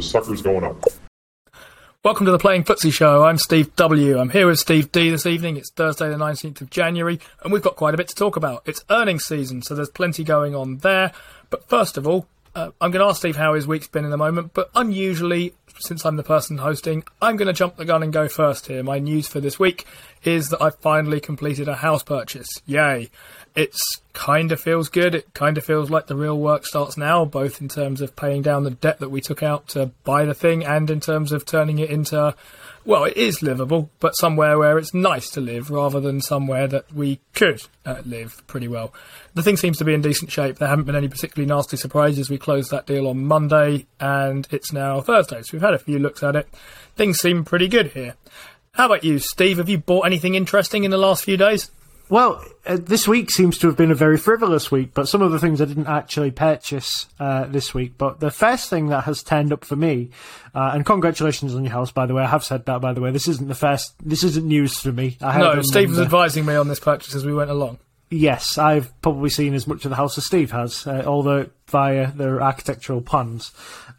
The sucker's going up. Welcome to the Playing Footsie Show. I'm Steve W. I'm here with Steve D this evening. It's Thursday, the 19th of January, and we've got quite a bit to talk about. It's earnings season, so there's plenty going on there. But first of all, uh, I'm going to ask Steve how his week's been in a moment, but unusually, since I'm the person hosting, I'm going to jump the gun and go first here. My news for this week is that I've finally completed a house purchase. Yay! It's kind of feels good. It kind of feels like the real work starts now, both in terms of paying down the debt that we took out to buy the thing and in terms of turning it into, well, it is livable, but somewhere where it's nice to live rather than somewhere that we could uh, live pretty well. The thing seems to be in decent shape. There haven't been any particularly nasty surprises. We closed that deal on Monday and it's now Thursday, so we've had a few looks at it. Things seem pretty good here. How about you, Steve? Have you bought anything interesting in the last few days? Well, uh, this week seems to have been a very frivolous week, but some of the things I didn't actually purchase uh, this week. But the first thing that has turned up for me, uh, and congratulations on your house, by the way. I have said that, by the way. This isn't the first. This isn't news for me. I no, Steve was advising me on this purchase as we went along. Yes, I've probably seen as much of the house as Steve has, uh, although via their architectural puns.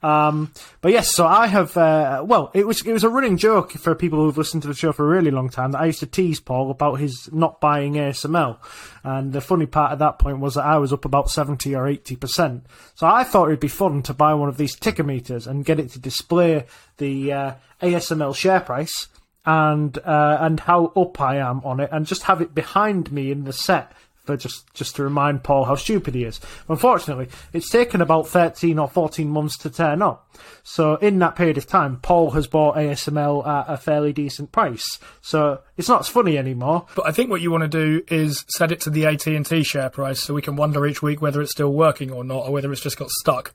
Um, but yes, so I have. Uh, well, it was it was a running joke for people who've listened to the show for a really long time that I used to tease Paul about his not buying ASML, and the funny part at that point was that I was up about seventy or eighty percent. So I thought it'd be fun to buy one of these ticker meters and get it to display the uh, ASML share price and uh, and how up I am on it, and just have it behind me in the set for just just to remind Paul how stupid he is. Unfortunately, it's taken about thirteen or fourteen months to turn up. So in that period of time, Paul has bought ASML at a fairly decent price. So it's not as funny anymore. But I think what you want to do is set it to the AT and T share price, so we can wonder each week whether it's still working or not, or whether it's just got stuck.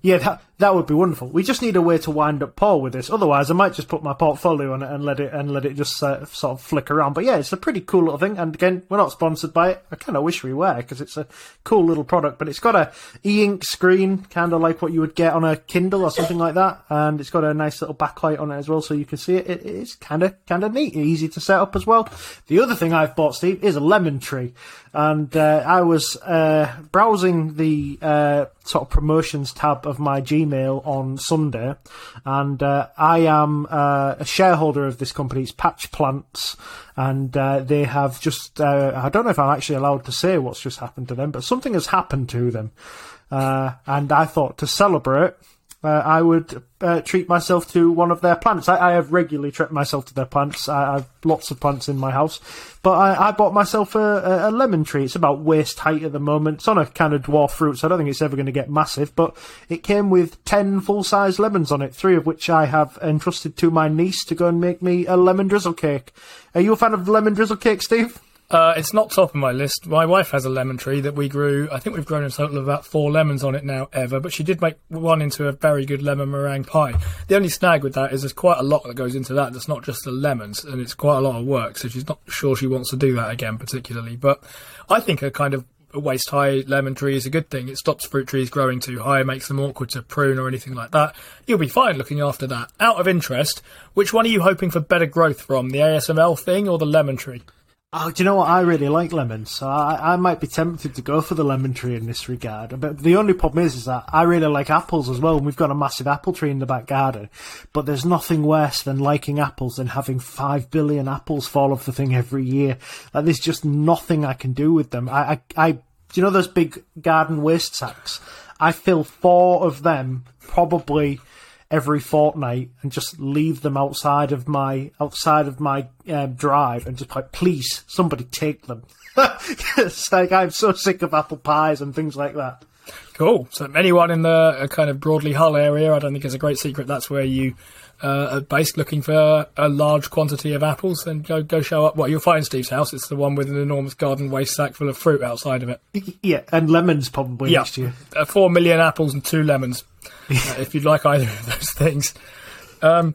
Yeah, that that would be wonderful. We just need a way to wind up Paul with this. Otherwise, I might just put my portfolio on it and let it and let it just uh, sort of flick around. But yeah, it's a pretty cool little thing. And again, we're not sponsored by it. I kind of wish we were because it's a cool little product. But it's got a e-ink screen, kind of like what you would get on a Kindle or something like that. And it's got a nice little backlight on it as well, so you can see it. it it's kind of kind of neat, easy to set up as well. The other thing I've bought, Steve, is a lemon tree and uh, I was uh, browsing the uh, sort of promotions tab of my Gmail on Sunday, and uh, I am uh, a shareholder of this company. It's Patch Plants, and uh, they have just I don't know if I'm actually allowed to say what's just happened to them, but something has happened to them, and I thought to celebrate uh, I would uh, treat myself to one of their plants. I, I have regularly treated myself to their plants. I, I, have lots of plants in my house, but I, I bought myself a, a, lemon tree. It's about waist height at the moment. It's on a kind of dwarf fruit, so I don't think it's ever going to get massive. But it came with ten full-size lemons on it, three of which I have entrusted to my niece to go and make me a lemon drizzle cake. Are you a fan of lemon drizzle cake, Steve? Uh, it's not top of my list. My wife has a lemon tree that we grew. I think we've grown a total of about four lemons on it now ever, but she did make one into a very good lemon meringue pie. The only snag with that is there's quite a lot that goes into that. That's not just the lemons, and it's quite a lot of work. So she's not sure she wants to do that again, particularly. But I think a kind of waist high lemon tree is a good thing. It stops fruit trees growing too high, makes them awkward to prune or anything like that. You'll be fine looking after that. Out of interest, which one are you hoping for better growth from, the ASML thing or the lemon tree? Oh, do you know what? I really like lemons, so I, I might be tempted to go for the lemon tree in this regard. But the only problem is, is that I really like apples as well, and we've got a massive apple tree in the back garden. But there's nothing worse than liking apples than having five billion apples fall off the thing every year. Like, there's just nothing I can do with them. I, I, I do you know those big garden waste sacks? I fill four of them probably every fortnight and just leave them outside of my outside of my um, drive and just like, please, somebody take them. it's like I'm so sick of apple pies and things like that. Cool. So anyone in the uh, kind of Broadley Hull area, I don't think it's a great secret. That's where you uh, are based looking for a large quantity of apples, and go go show up. Well, you'll find Steve's house. It's the one with an enormous garden waste sack full of fruit outside of it. Yeah, and lemons probably Yeah, next year. uh, four million apples and two lemons. uh, if you'd like either of those things. Um,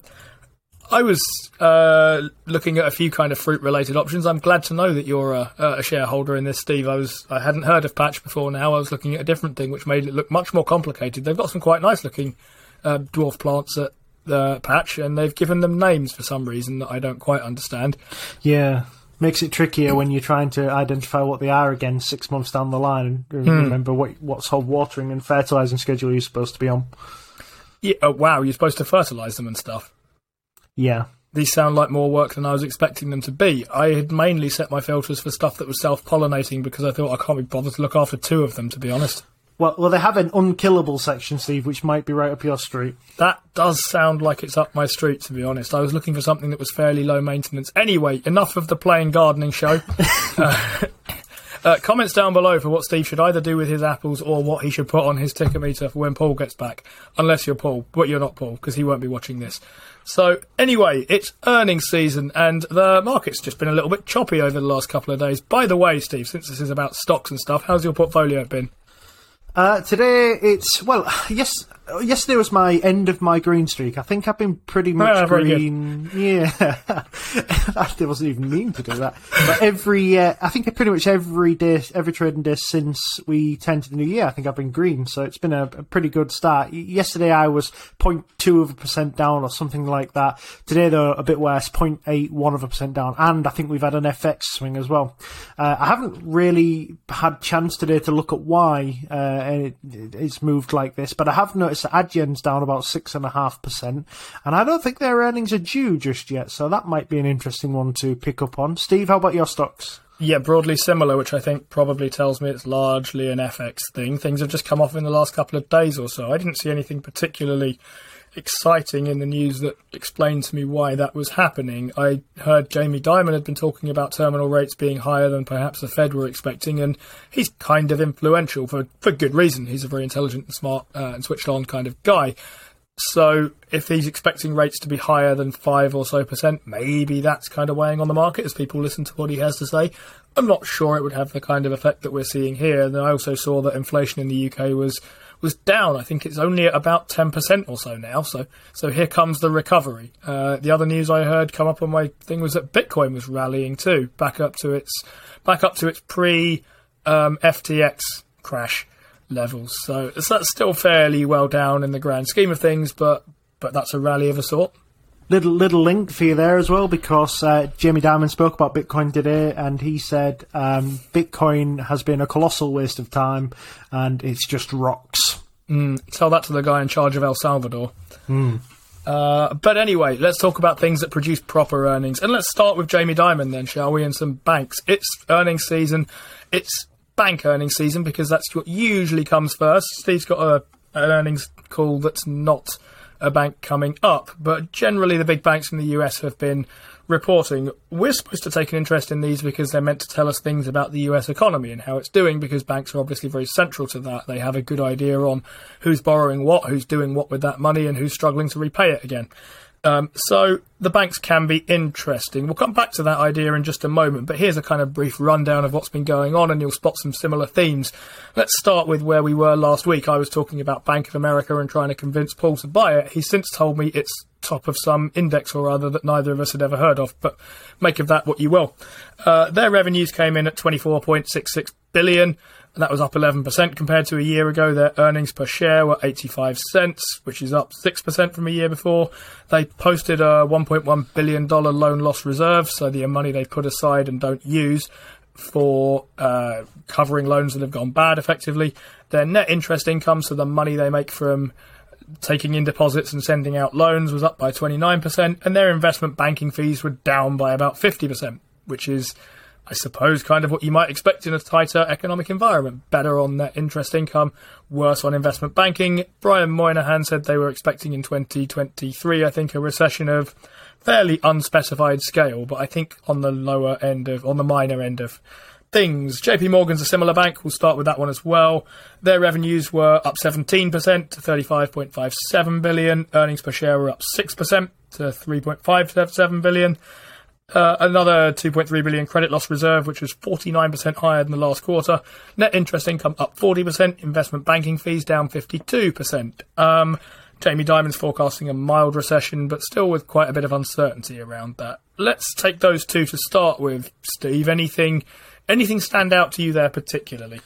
I was uh, looking at a few kind of fruit-related options. I'm glad to know that you're a, a shareholder in this, Steve. I was I hadn't heard of Patch before. Now I was looking at a different thing, which made it look much more complicated. They've got some quite nice-looking uh, dwarf plants at the Patch, and they've given them names for some reason that I don't quite understand. Yeah. Makes it trickier when you're trying to identify what they are again six months down the line and Hmm. remember what what sort of watering and fertilising schedule you're supposed to be on. Yeah, oh, wow, you're supposed to fertilise them and stuff. Yeah. these sound like more work than I was expecting them to be. I had mainly set my filters for stuff that was self pollinating because I thought I can't be bothered to look after two of them, to be honest. Well, well, they have an unkillable section, Steve, which might be right up your street. That does sound like it's up my street, to be honest. I was looking for something that was fairly low maintenance. Anyway, enough of the playing gardening show. uh, uh, comments down below for what Steve should either do with his apples or what he should put on his ticker meter for when Paul gets back. Unless you're Paul, but you're not Paul because he won't be watching this. So anyway, it's earnings season and the market's just been a little bit choppy over the last couple of days. By the way, Steve, since this is about stocks and stuff, how's your portfolio been? Uh, today it's well, yes. Yesterday was my end of my green streak. I think I've been pretty much Ah, very good. green. Yeah, I wasn't even mean to do that. But every, uh, I think pretty much every day, every trading day since we turned to the new year, I think I've been green. So it's been a, a pretty good start. Yesterday I was 0.2 of a percent down or something like that. Today though a bit worse, 0.81 of a percent down, and I think we've had an FX swing as well. Uh, I haven't really had chance today to look at why uh, it, it's moved like this, but I have noticed Adyen's down about six and a half percent, and I don't think their earnings are due just yet. So that might be an interesting one to pick up on. Steve, how about your stocks? Yeah, broadly similar, which I think probably tells me it's largely an FX thing. Things have just come off in the last couple of days or so. I didn't see anything particularly exciting in the news that explained to me why that was happening. I heard Jamie Dimon had been talking about terminal rates being higher than perhaps the Fed were expecting, and he's kind of influential for, for good reason. He's a very intelligent and smart uh, and switched on kind of guy. So if he's expecting rates to be higher than five or so percent, maybe that's kind of weighing on the market as people listen to what he has to say. I'm not sure it would have the kind of effect that we're seeing here. And I also saw that inflation in the UK was was down. I think it's only about ten percent or so now. So so here comes the recovery. Uh, the other news I heard come up on my thing was that Bitcoin was rallying too, back up to its back up to its pre um, FTX crash levels. So it's- that's still fairly well down in the grand scheme of things, but but that's a rally of a sort. Little little link for you there as well because uh, Jamie Dimon spoke about Bitcoin today, and he said um, Bitcoin has been a colossal waste of time, and it's just rocks. Tell that to the guy in charge of El Salvador. Uh, but anyway, let's talk about things that produce proper earnings. And let's start with Jamie Dimon then, shall we? And some banks. It's earnings season. It's bank earnings season because that's what usually comes first. Steve's got a, an earnings call that's not a bank coming up, but generally the big banks in the US have been reporting. We're supposed to take an interest in these because they're meant to tell us things about the US economy and how it's doing because banks are obviously very central to that. They have a good idea on who's borrowing what, who's doing what with that money, and who's struggling to repay it again. Um, so the banks can be interesting. We'll come back to that idea in just a moment, but here's a kind of brief rundown of what's been going on, and you'll spot some similar themes. Let's start with where we were last week. I was talking about Bank of America and trying to convince Paul to buy it. He's since told me it's top of some index or other that neither of us had ever heard of, but make of that what you will. Uh, their revenues came in at 24.66 billion. And that was up 11% compared to a year ago. Their earnings per share were 85 cents, which is up 6% from a year before. They posted a $1.1 billion loan loss reserve, so the money they put aside and don't use for uh, covering loans that have gone bad effectively. Their net interest income, so the money they make from taking in deposits and sending out loans, was up by 29%, and their investment banking fees were down by about 50%, which is I suppose, kind of what you might expect in a tighter economic environment. Better on net interest income, worse on investment banking. Brian Moynihan said they were expecting in 2023, I think, a recession of fairly unspecified scale, but I think on the lower end of, on the minor end of things. JP Morgan's a similar bank. We'll start with that one as well. Their revenues were up 17% to 35.57 billion. Earnings per share were up 6% to 3.57 billion. Uh, another 2.3 billion credit loss reserve, which was 49% higher than the last quarter. Net interest income up 40%. Investment banking fees down 52%. Um, Jamie Dimon's forecasting a mild recession, but still with quite a bit of uncertainty around that. Let's take those two to start with, Steve. Anything, anything stand out to you there particularly?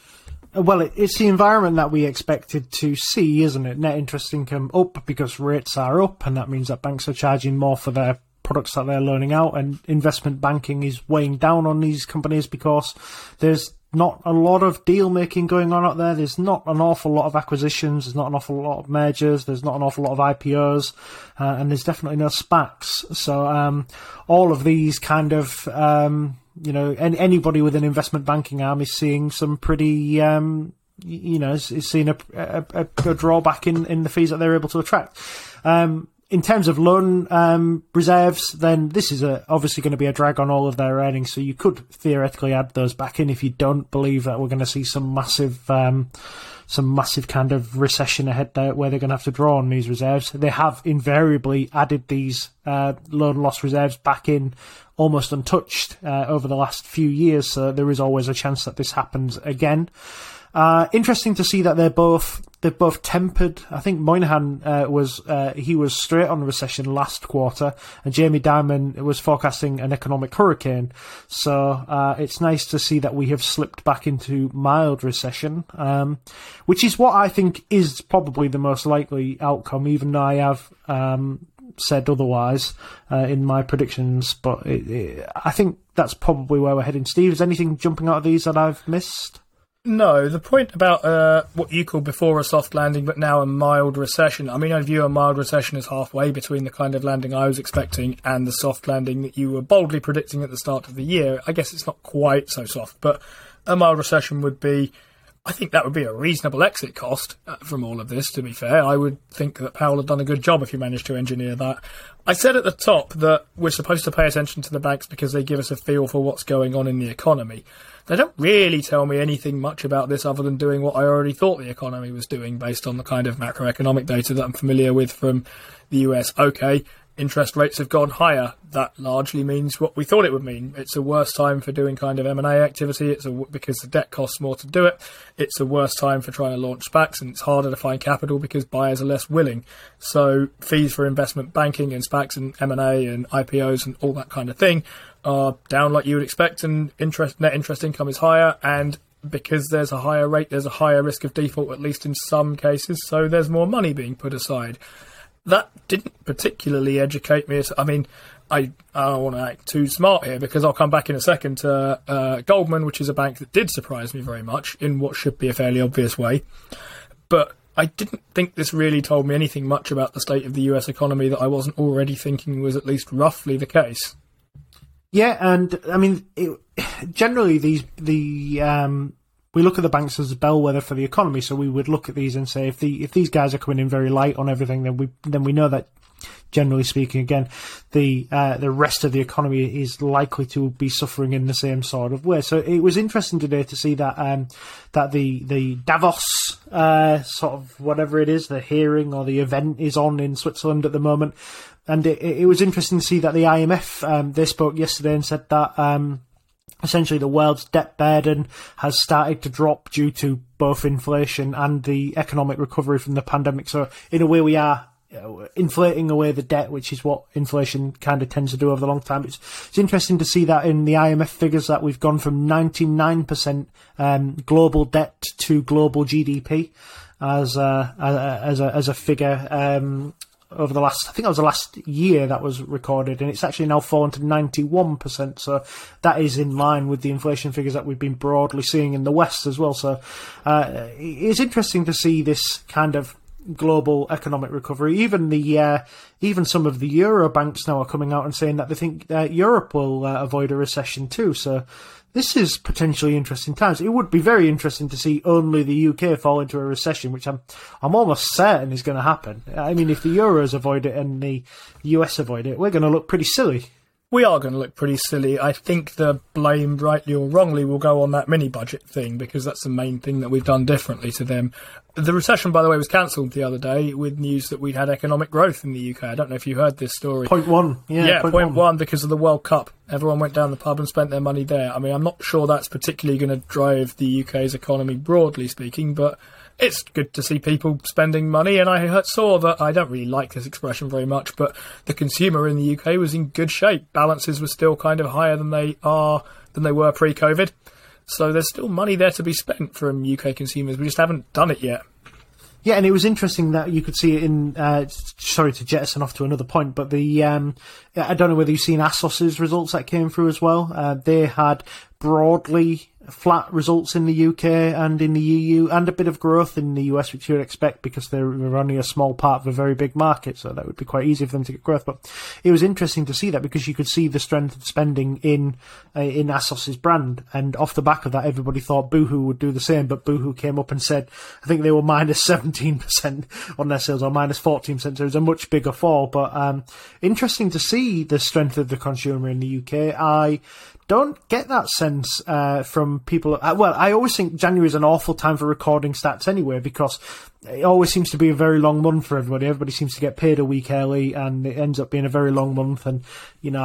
Well, it's the environment that we expected to see, isn't it? Net interest income up because rates are up, and that means that banks are charging more for their products that they're learning out, and investment banking is weighing down on these companies because there's not a lot of deal making going on out there. There's not an awful lot of acquisitions. There's not an awful lot of mergers. There's not an awful lot of IPOs, uh, and there's definitely no SPACs. So um, all of these kind of um, you know any, anybody with an investment banking arm is seeing some pretty um, you know is, is seeing a, a, a, drawback in, in the fees that they're able to attract. Um, in terms of loan um, reserves, then this is a, obviously going to be a drag on all of their earnings. So you could theoretically add those back in if you don't believe that we're going to see some massive, um, some massive kind of recession ahead there where they're going to have to draw on these reserves. They have invariably added these uh, loan loss reserves back in almost untouched uh, over the last few years. So there is always a chance that this happens again. Uh, interesting to see that they're both they're both tempered. I think Moynihan uh, was uh, he was straight on recession last quarter, and Jamie Dimon was forecasting an economic hurricane. So uh, it's nice to see that we have slipped back into mild recession, um, which is what I think is probably the most likely outcome. Even though I have um, said otherwise uh, in my predictions, but it, it, I think that's probably where we're heading. Steve, is anything jumping out of these that I've missed? No, the point about uh, what you called before a soft landing, but now a mild recession. I mean, I view a mild recession as halfway between the kind of landing I was expecting and the soft landing that you were boldly predicting at the start of the year. I guess it's not quite so soft, but a mild recession would be. I think that would be a reasonable exit cost uh, from all of this, to be fair. I would think that Powell had done a good job if he managed to engineer that. I said at the top that we're supposed to pay attention to the banks because they give us a feel for what's going on in the economy. They don't really tell me anything much about this other than doing what I already thought the economy was doing based on the kind of macroeconomic data that I'm familiar with from the US. Okay, interest rates have gone higher. That largely means what we thought it would mean. It's a worse time for doing kind of M&A activity. It's a, because the debt costs more to do it. It's a worse time for trying to launch SPACs and it's harder to find capital because buyers are less willing. So fees for investment banking and SPACs and M&A and IPOs and all that kind of thing are down like you would expect and interest net interest income is higher and because there's a higher rate, there's a higher risk of default, at least in some cases, so there's more money being put aside that didn't particularly educate me. I mean, I, I don't want to act too smart here because I'll come back in a second to uh, Goldman, which is a bank that did surprise me very much in what should be a fairly obvious way. But I didn't think this really told me anything much about the state of the US economy that I wasn't already thinking was at least roughly the case. Yeah, and I mean, it, generally these the um, we look at the banks as a bellwether for the economy. So we would look at these and say if the if these guys are coming in very light on everything, then we then we know that generally speaking, again, the uh, the rest of the economy is likely to be suffering in the same sort of way. So it was interesting today to see that um, that the the Davos uh, sort of whatever it is, the hearing or the event is on in Switzerland at the moment, and it, it was interesting to see that the IMF um, they spoke yesterday and said that. Um, essentially the world's debt burden has started to drop due to both inflation and the economic recovery from the pandemic. So in a way, we are inflating away the debt, which is what inflation kind of tends to do over the long time. It's, it's interesting to see that in the IMF figures that we've gone from 99% um, global debt to global GDP as a, as a, as a figure. Um, over the last, I think that was the last year that was recorded, and it's actually now fallen to 91%. So that is in line with the inflation figures that we've been broadly seeing in the West as well. So uh, it's interesting to see this kind of global economic recovery. Even the uh, even some of the euro banks now are coming out and saying that they think uh, Europe will uh, avoid a recession too. So this is potentially interesting times. It would be very interesting to see only the UK fall into a recession, which I'm I'm almost certain is going to happen. I mean, if the Euros avoid it and the US avoid it, we're going to look pretty silly. We are going to look pretty silly. I think the blame, rightly or wrongly, will go on that mini budget thing because that's the main thing that we've done differently to them. The recession, by the way, was cancelled the other day with news that we'd had economic growth in the UK. I don't know if you heard this story. Point one, yeah, Yeah, point point one. one because of the World Cup. Everyone went down the pub and spent their money there. I mean, I'm not sure that's particularly going to drive the UK's economy broadly speaking, but it's good to see people spending money. And I saw that I don't really like this expression very much, but the consumer in the UK was in good shape. Balances were still kind of higher than they are than they were pre-COVID. So there's still money there to be spent from UK consumers. We just haven't done it yet. Yeah, and it was interesting that you could see it in. Uh, sorry to jettison off to another point, but the um, I don't know whether you've seen ASOS's results that came through as well. Uh, they had broadly flat results in the UK and in the EU, and a bit of growth in the US, which you would expect because they're only a small part of a very big market, so that would be quite easy for them to get growth. But it was interesting to see that because you could see the strength of spending in uh, in ASOS's brand, and off the back of that, everybody thought Boohoo would do the same, but Boohoo came up and said, I think they were minus seventeen percent on their sales or minus fourteen percent, so it was a much bigger fall. But um, interesting to see the strength of the consumer in the UK. I don't get that sense uh, from people. Uh, well, I always think January is an awful time for recording stats anyway because it always seems to be a very long month for everybody. Everybody seems to get paid a week early, and it ends up being a very long month. And you know,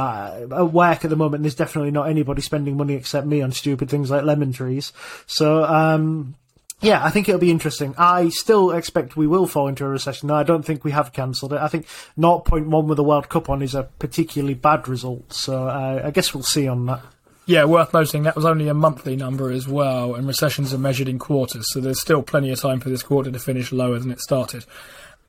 at work at the moment, there's definitely not anybody spending money except me on stupid things like lemon trees. So. um yeah, I think it'll be interesting. I still expect we will fall into a recession. No, I don't think we have cancelled it. I think 0.1 with the World Cup on is a particularly bad result. So uh, I guess we'll see on that. Yeah, worth noting that was only a monthly number as well, and recessions are measured in quarters, so there's still plenty of time for this quarter to finish lower than it started.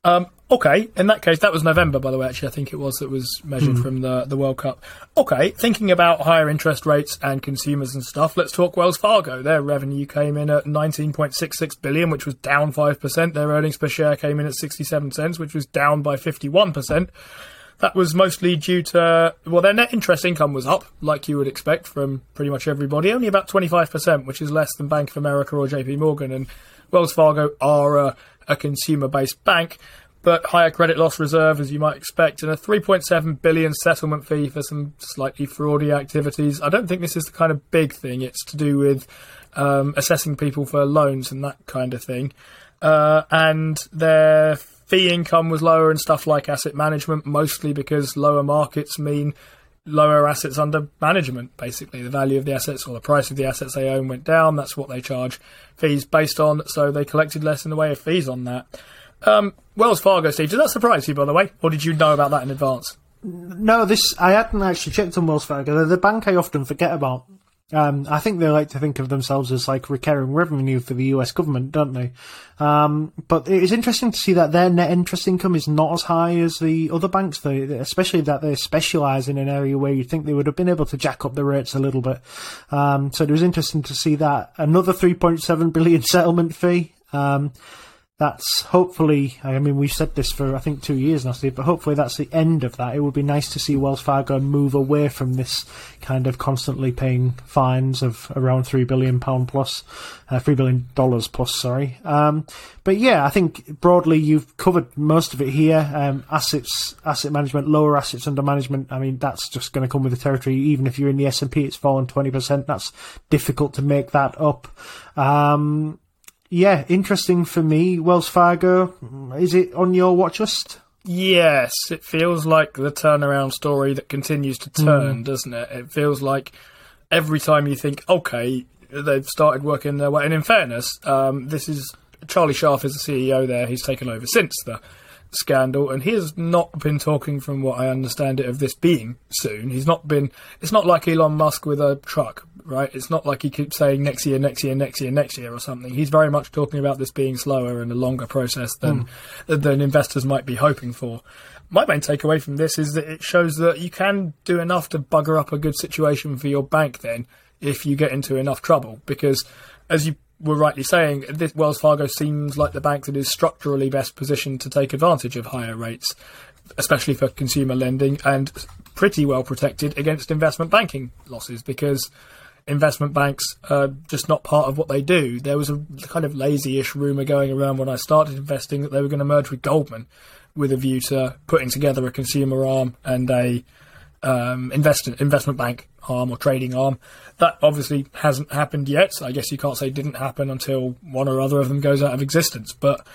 Um, okay, in that case, that was November, by the way. Actually, I think it was that was measured from the the World Cup. Okay, thinking about higher interest rates and consumers and stuff, let's talk Wells Fargo. Their revenue came in at 19.66 billion, which was down five percent. Their earnings per share came in at 67 cents, which was down by 51 percent. That was mostly due to, well, their net interest income was up, like you would expect from pretty much everybody, only about 25%, which is less than Bank of America or JP Morgan. And Wells Fargo are a, a consumer based bank, but higher credit loss reserve, as you might expect, and a 3.7 billion settlement fee for some slightly fraudy activities. I don't think this is the kind of big thing. It's to do with um, assessing people for loans and that kind of thing. Uh, and their fee income was lower and stuff like asset management, mostly because lower markets mean lower assets under management. Basically, the value of the assets or the price of the assets they own went down. That's what they charge fees based on. So they collected less in the way of fees on that. Um, Wells Fargo, Steve, did that surprise you, by the way, or did you know about that in advance? No, this I hadn't actually checked on Wells Fargo. They're the bank I often forget about. Um, I think they like to think of themselves as like recurring revenue for the US government, don't they? Um, but it is interesting to see that their net interest income is not as high as the other banks, they, especially that they specialise in an area where you'd think they would have been able to jack up the rates a little bit. Um, so it was interesting to see that. Another 3.7 billion settlement fee. Um, that's hopefully, I mean, we've said this for I think two years now, Steve, but hopefully that's the end of that. It would be nice to see Wells Fargo move away from this kind of constantly paying fines of around three billion pound plus, uh, three billion dollars plus. Sorry, um, but yeah, I think broadly you've covered most of it here. Um, assets, asset management, lower assets under management. I mean, that's just going to come with the territory. Even if you're in the S and P, it's fallen twenty percent. That's difficult to make that up. Um, yeah, interesting for me. Wells Fargo, is it on your watch list? Yes, it feels like the turnaround story that continues to turn, doesn't it? It feels like every time you think, okay, they've started working their way. And in fairness, um, this is Charlie Scharf is the CEO there. He's taken over since the scandal, and he has not been talking, from what I understand it, of this being soon. He's not been. It's not like Elon Musk with a truck, right? It's not like he keeps saying next year, next year, next year, next year, or something. He's very much talking about this being slower and a longer process than hmm. than investors might be hoping for. My main takeaway from this is that it shows that you can do enough to bugger up a good situation for your bank then if you get into enough trouble. Because, as you were rightly saying, this Wells Fargo seems like the bank that is structurally best positioned to take advantage of higher rates, especially for consumer lending, and pretty well protected against investment banking losses because investment banks are just not part of what they do. There was a kind of lazy-ish rumor going around when I started investing that they were going to merge with Goldman with a view to putting together a consumer arm and a um, invest, investment bank arm or trading arm. That obviously hasn't happened yet. I guess you can't say it didn't happen until one or other of them goes out of existence. But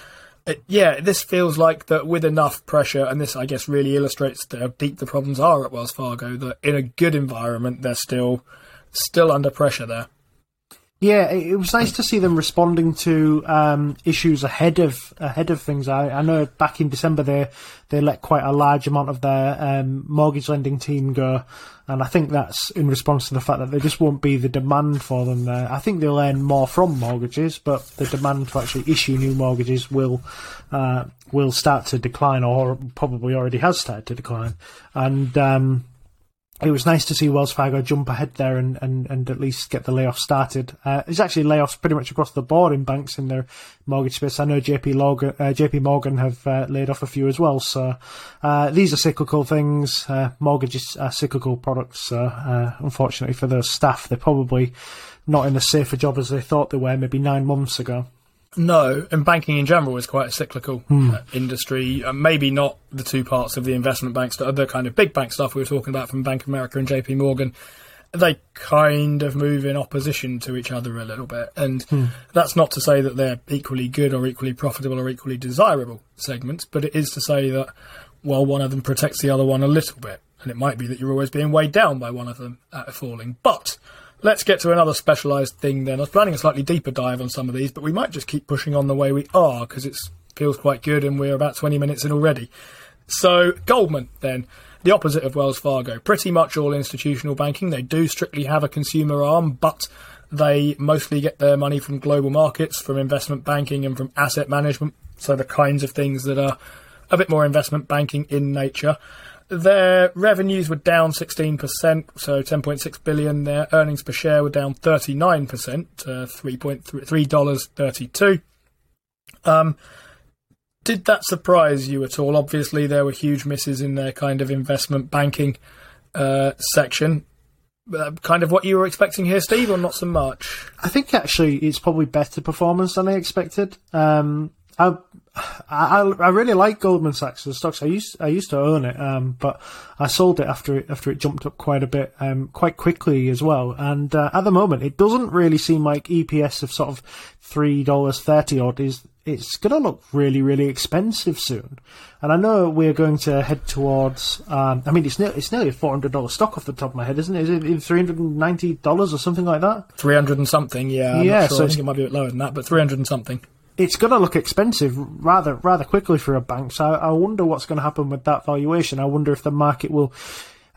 it, yeah, this feels like that with enough pressure, and this I guess really illustrates how deep the problems are at Wells Fargo. That in a good environment, they're still still under pressure there. Yeah, it was nice to see them responding to um, issues ahead of ahead of things. I, I, know back in December they they let quite a large amount of their um, mortgage lending team go, and I think that's in response to the fact that there just won't be the demand for them there. I think they'll earn more from mortgages, but the demand to actually issue new mortgages will uh, will start to decline, or probably already has started to decline, and. Um, it was nice to see Wells Fargo jump ahead there and, and, and at least get the layoffs started. Uh, actually layoffs pretty much across the board in banks in their mortgage space. I know JP, Logan, uh, JP Morgan have uh, laid off a few as well. So uh, these are cyclical things. Uh, mortgages are cyclical products. So uh, unfortunately for the staff, they're probably not in as safe a job as they thought they were maybe nine months ago. No, and banking in general is quite a cyclical hmm. uh, industry. Uh, maybe not the two parts of the investment banks, the other kind of big bank stuff we were talking about from Bank of America and JP Morgan. They kind of move in opposition to each other a little bit. And hmm. that's not to say that they're equally good or equally profitable or equally desirable segments, but it is to say that, well, one of them protects the other one a little bit. And it might be that you're always being weighed down by one of them at a falling. But Let's get to another specialised thing then. I was planning a slightly deeper dive on some of these, but we might just keep pushing on the way we are because it feels quite good and we're about 20 minutes in already. So, Goldman then. The opposite of Wells Fargo. Pretty much all institutional banking. They do strictly have a consumer arm, but they mostly get their money from global markets, from investment banking, and from asset management. So, the kinds of things that are a bit more investment banking in nature. Their revenues were down 16%, so 10.6 billion. Their earnings per share were down 39%, uh, $3.32. Um, did that surprise you at all? Obviously, there were huge misses in their kind of investment banking uh, section. Uh, kind of what you were expecting here, Steve, or not so much? I think actually it's probably better performance than I expected. Um, I, I, I really like Goldman Sachs as stocks. I used I used to own it, um, but I sold it after it after it jumped up quite a bit, um, quite quickly as well. And uh, at the moment, it doesn't really seem like EPS of sort of three dollars thirty odd is. It's going to look really, really expensive soon, and I know we're going to head towards. Um, I mean, it's nearly, it's nearly a four hundred dollar stock off the top of my head, isn't it? Is it three hundred and ninety dollars or something like that? Three hundred and something, yeah. I'm yeah, sure. so I think it might be a bit lower than that, but three hundred and something it's going to look expensive rather rather quickly for a bank. So I, I wonder what's going to happen with that valuation. I wonder if the market will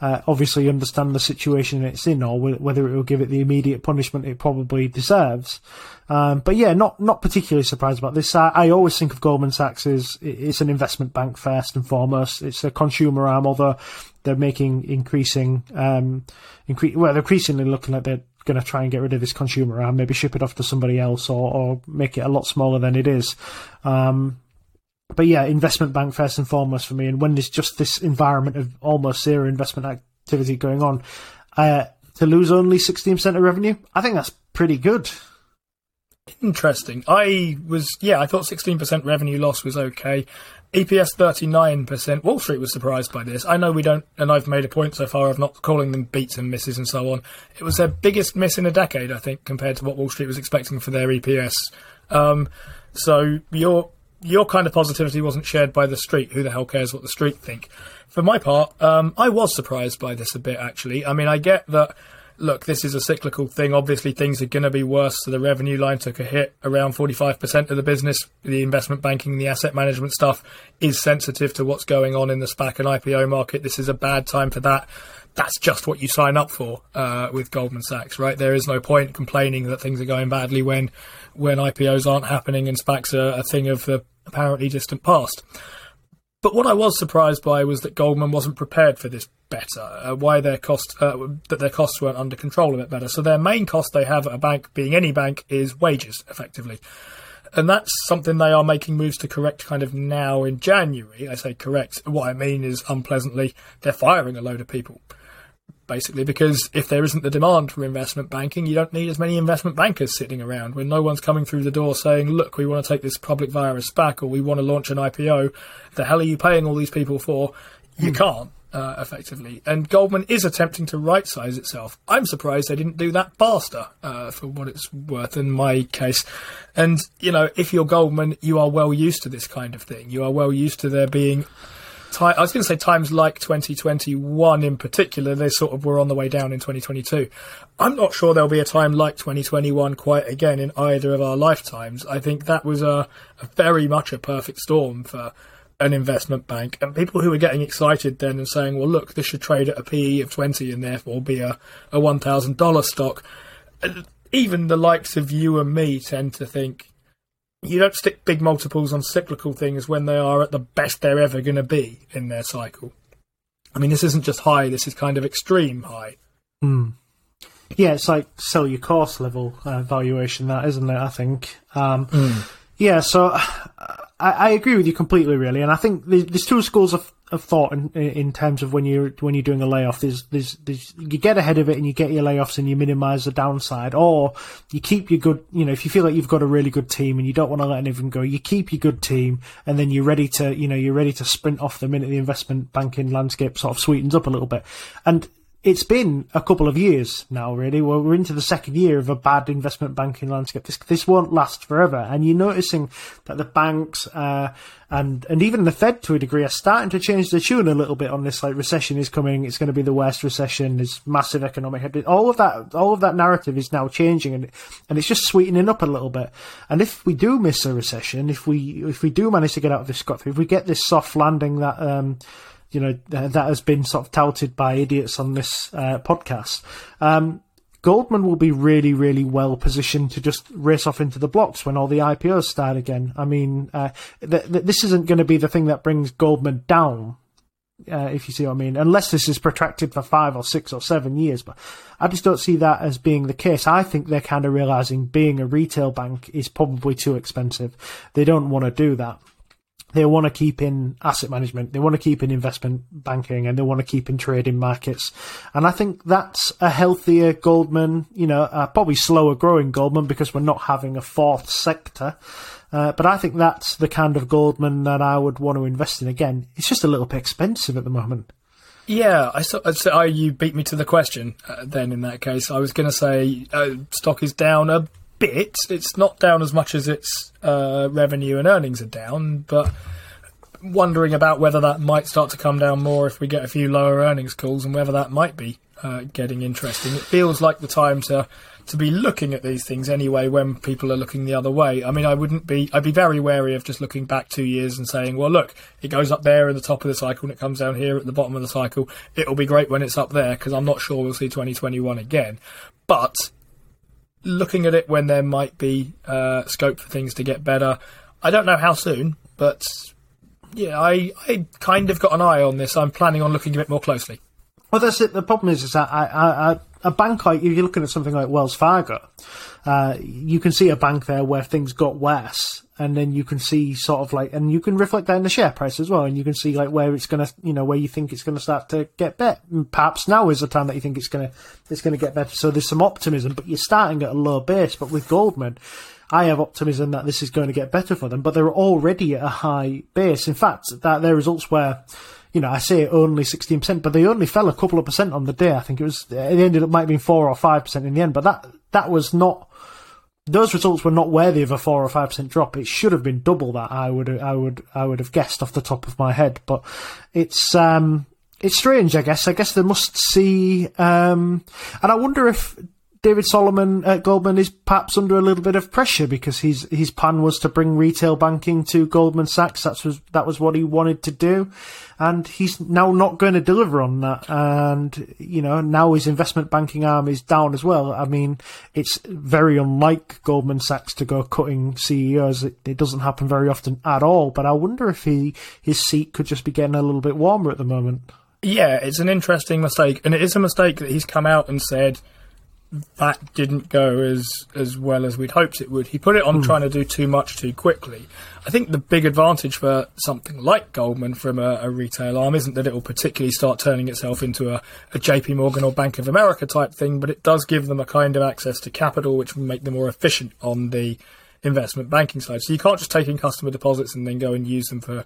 uh, obviously understand the situation it's in, or whether it will give it the immediate punishment it probably deserves. Um, but yeah, not not particularly surprised about this. I, I, always think of Goldman Sachs as it's an investment bank first and foremost. It's a consumer arm, although they're making increasing, um, incre- well, they're increasingly looking like they're going to try and get rid of this consumer arm, maybe ship it off to somebody else or, or make it a lot smaller than it is. Um, but yeah, investment bank first and foremost for me. And when there's just this environment of almost zero investment activity going on, uh, to lose only 16% of revenue, I think that's pretty good. Interesting. I was, yeah, I thought 16% revenue loss was okay. EPS 39%. Wall Street was surprised by this. I know we don't, and I've made a point so far of not calling them beats and misses and so on. It was their biggest miss in a decade, I think, compared to what Wall Street was expecting for their EPS. Um, so your your kind of positivity wasn't shared by the street. Who the hell cares what the street think? For my part, um, I was surprised by this a bit, actually. I mean, I get that look, this is a cyclical thing. Obviously, things are going to be worse. So the revenue line took a hit. Around 45% of the business, the investment banking, the asset management stuff, is sensitive to what's going on in the SPAC and IPO market. This is a bad time for that. That's just what you sign up for uh, with Goldman Sachs, right? There is no point complaining that things are going badly when when IPOs aren't happening and SPACs are a thing of the apparently distant past. But what I was surprised by was that Goldman wasn't prepared for this better. Uh, why their cost uh, that their costs weren't under control a bit better. So their main cost they have at a bank, being any bank, is wages, effectively. And that's something they are making moves to correct kind of now in January. I say correct. What I mean is unpleasantly, they're firing a load of people basically, because if there isn't the demand for investment banking, you don't need as many investment bankers sitting around. When no one's coming through the door saying, look, we want to take this public via SPAC or we want to launch an IPO, the hell are you paying all these people for? You hmm. can't. uh, effectively. And Goldman is attempting to right size itself. I'm surprised they didn't do that faster, uh, for what it's worth in my case. And, you know, if you're Goldman, you are well used to this kind of thing. You are well used to there being. I was going to say times like 2021 in particular, they sort of were on the way down in 2022. I'm not sure there'll be a time like 2021 quite again in either of our lifetimes. I think that was a, a very much a perfect storm for an investment bank and people who were getting excited then and saying, well, look, this should trade at a PE of 20 and therefore be a, a $1,000 stock. Even the likes of you and me tend to think you don't stick big multiples on cyclical things when they are at the best they're ever going to be in their cycle. I mean, this isn't just high, this is kind of extreme high. Mm. Yeah, it's like sell your course level uh, valuation, that isn't it? I think. Um, mm. Yeah, so I, I, agree with you completely, really, and I think there's two schools of, of thought in, in terms of when you're when you're doing a layoff. There's, there's there's you get ahead of it and you get your layoffs and you minimise the downside, or you keep your good. You know, if you feel like you've got a really good team and you don't want to let anyone go, you keep your good team, and then you're ready to you know you're ready to sprint off the minute the investment banking landscape sort of sweetens up a little bit. And it's been a couple of years now, really. Well, we're into the second year of a bad investment banking landscape. This this won't last forever, and you're noticing that the banks uh, and and even the Fed, to a degree, are starting to change the tune a little bit on this. Like recession is coming, it's going to be the worst recession. There's massive economic headwind. All of that, all of that narrative is now changing, and and it's just sweetening up a little bit. And if we do miss a recession, if we if we do manage to get out of this scot if we get this soft landing that. Um, you know that has been sort of touted by idiots on this uh, podcast. Um, Goldman will be really, really well positioned to just race off into the blocks when all the IPOs start again. I mean, uh, th- th- this isn't going to be the thing that brings Goldman down, uh, if you see what I mean, unless this is protracted for five or six or seven years. But I just don't see that as being the case. I think they're kind of realizing being a retail bank is probably too expensive. They don't want to do that they want to keep in asset management, they want to keep in investment banking, and they want to keep in trading markets. And I think that's a healthier Goldman, you know, uh, probably slower growing Goldman because we're not having a fourth sector. Uh, but I think that's the kind of Goldman that I would want to invest in again. It's just a little bit expensive at the moment. Yeah, I saw. So, uh, you beat me to the question. Uh, then, in that case, I was going to say uh, stock is down a bit. It's not down as much as its uh, revenue and earnings are down, but wondering about whether that might start to come down more if we get a few lower earnings calls and whether that might be uh, getting interesting. It feels like the time to to be looking at these things anyway when people are looking the other way. I mean, I wouldn't be, I'd be very wary of just looking back two years and saying, well, look, it goes up there in the top of the cycle and it comes down here at the bottom of the cycle. It'll be great when it's up there because I'm not sure we'll see 2021 again. But looking at it when there might be uh, scope for things to get better. I don't know how soon, but yeah, I, I kind of got an eye on this. I'm planning on looking a bit more closely. Well, that's it. The problem is, is that I, I, I, a bank if you're looking at something like Wells Fargo, uh, you can see a bank there where things got worse, and then you can see sort of like, and you can reflect that in the share price as well, and you can see like where it's gonna, you know, where you think it's gonna start to get better. Perhaps now is the time that you think it's gonna, it's gonna get better. So there's some optimism, but you're starting at a low base. But with Goldman, I have optimism that this is going to get better for them, but they're already at a high base. In fact, that their results were you know, I say only 16%, but they only fell a couple of percent on the day. I think it was, it ended up might have been 4 or 5% in the end, but that, that was not, those results were not worthy of a 4 or 5% drop. It should have been double that, I would, I would, I would have guessed off the top of my head, but it's, um, it's strange, I guess. I guess they must see, um, and I wonder if David Solomon at Goldman is perhaps under a little bit of pressure because his his plan was to bring retail banking to Goldman Sachs. That was that was what he wanted to do, and he's now not going to deliver on that. And you know now his investment banking arm is down as well. I mean, it's very unlike Goldman Sachs to go cutting CEOs. It, it doesn't happen very often at all. But I wonder if he his seat could just be getting a little bit warmer at the moment. Yeah, it's an interesting mistake, and it is a mistake that he's come out and said that didn't go as as well as we'd hoped it would. He put it on mm. trying to do too much too quickly. I think the big advantage for something like Goldman from a, a retail arm isn't that it will particularly start turning itself into a, a JP Morgan or Bank of America type thing, but it does give them a kind of access to capital which will make them more efficient on the investment banking side. So you can't just take in customer deposits and then go and use them for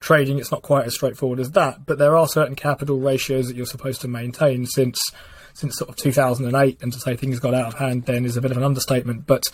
trading, it's not quite as straightforward as that. But there are certain capital ratios that you're supposed to maintain since since sort of 2008, and to say things got out of hand then is a bit of an understatement. But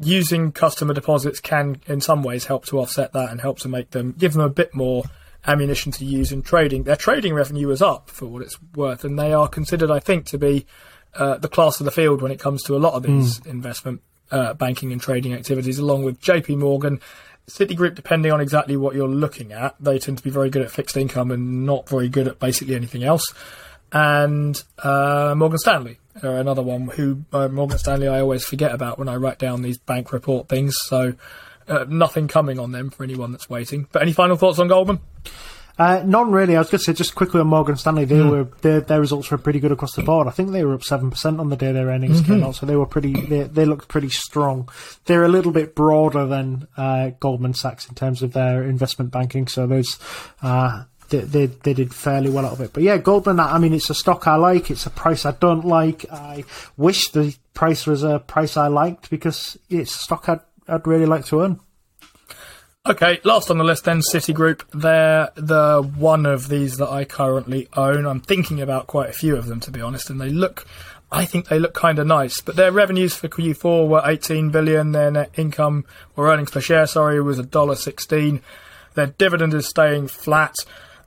using customer deposits can, in some ways, help to offset that and help to make them give them a bit more ammunition to use in trading. Their trading revenue is up for what it's worth, and they are considered, I think, to be uh, the class of the field when it comes to a lot of these mm. investment uh, banking and trading activities, along with JP Morgan. Citigroup, depending on exactly what you're looking at, they tend to be very good at fixed income and not very good at basically anything else. And uh, Morgan Stanley are another one who uh, Morgan Stanley I always forget about when I write down these bank report things. So uh, nothing coming on them for anyone that's waiting. But any final thoughts on Goldman? Uh, none really. I was going to say just quickly on Morgan Stanley. They mm. were their, their results were pretty good across the board. I think they were up seven percent on the day their earnings mm-hmm. came out, so they were pretty. They, they looked pretty strong. They're a little bit broader than uh, Goldman Sachs in terms of their investment banking. So there's. Uh, they, they, they did fairly well out of it, but yeah, Goldman. I mean, it's a stock I like. It's a price I don't like. I wish the price was a price I liked because it's a stock I'd, I'd really like to own. Okay, last on the list then, Citigroup. They're the one of these that I currently own. I'm thinking about quite a few of them to be honest, and they look, I think they look kind of nice. But their revenues for Q4 were 18 billion. Their net income or earnings per share, sorry, was a dollar 16. Their dividend is staying flat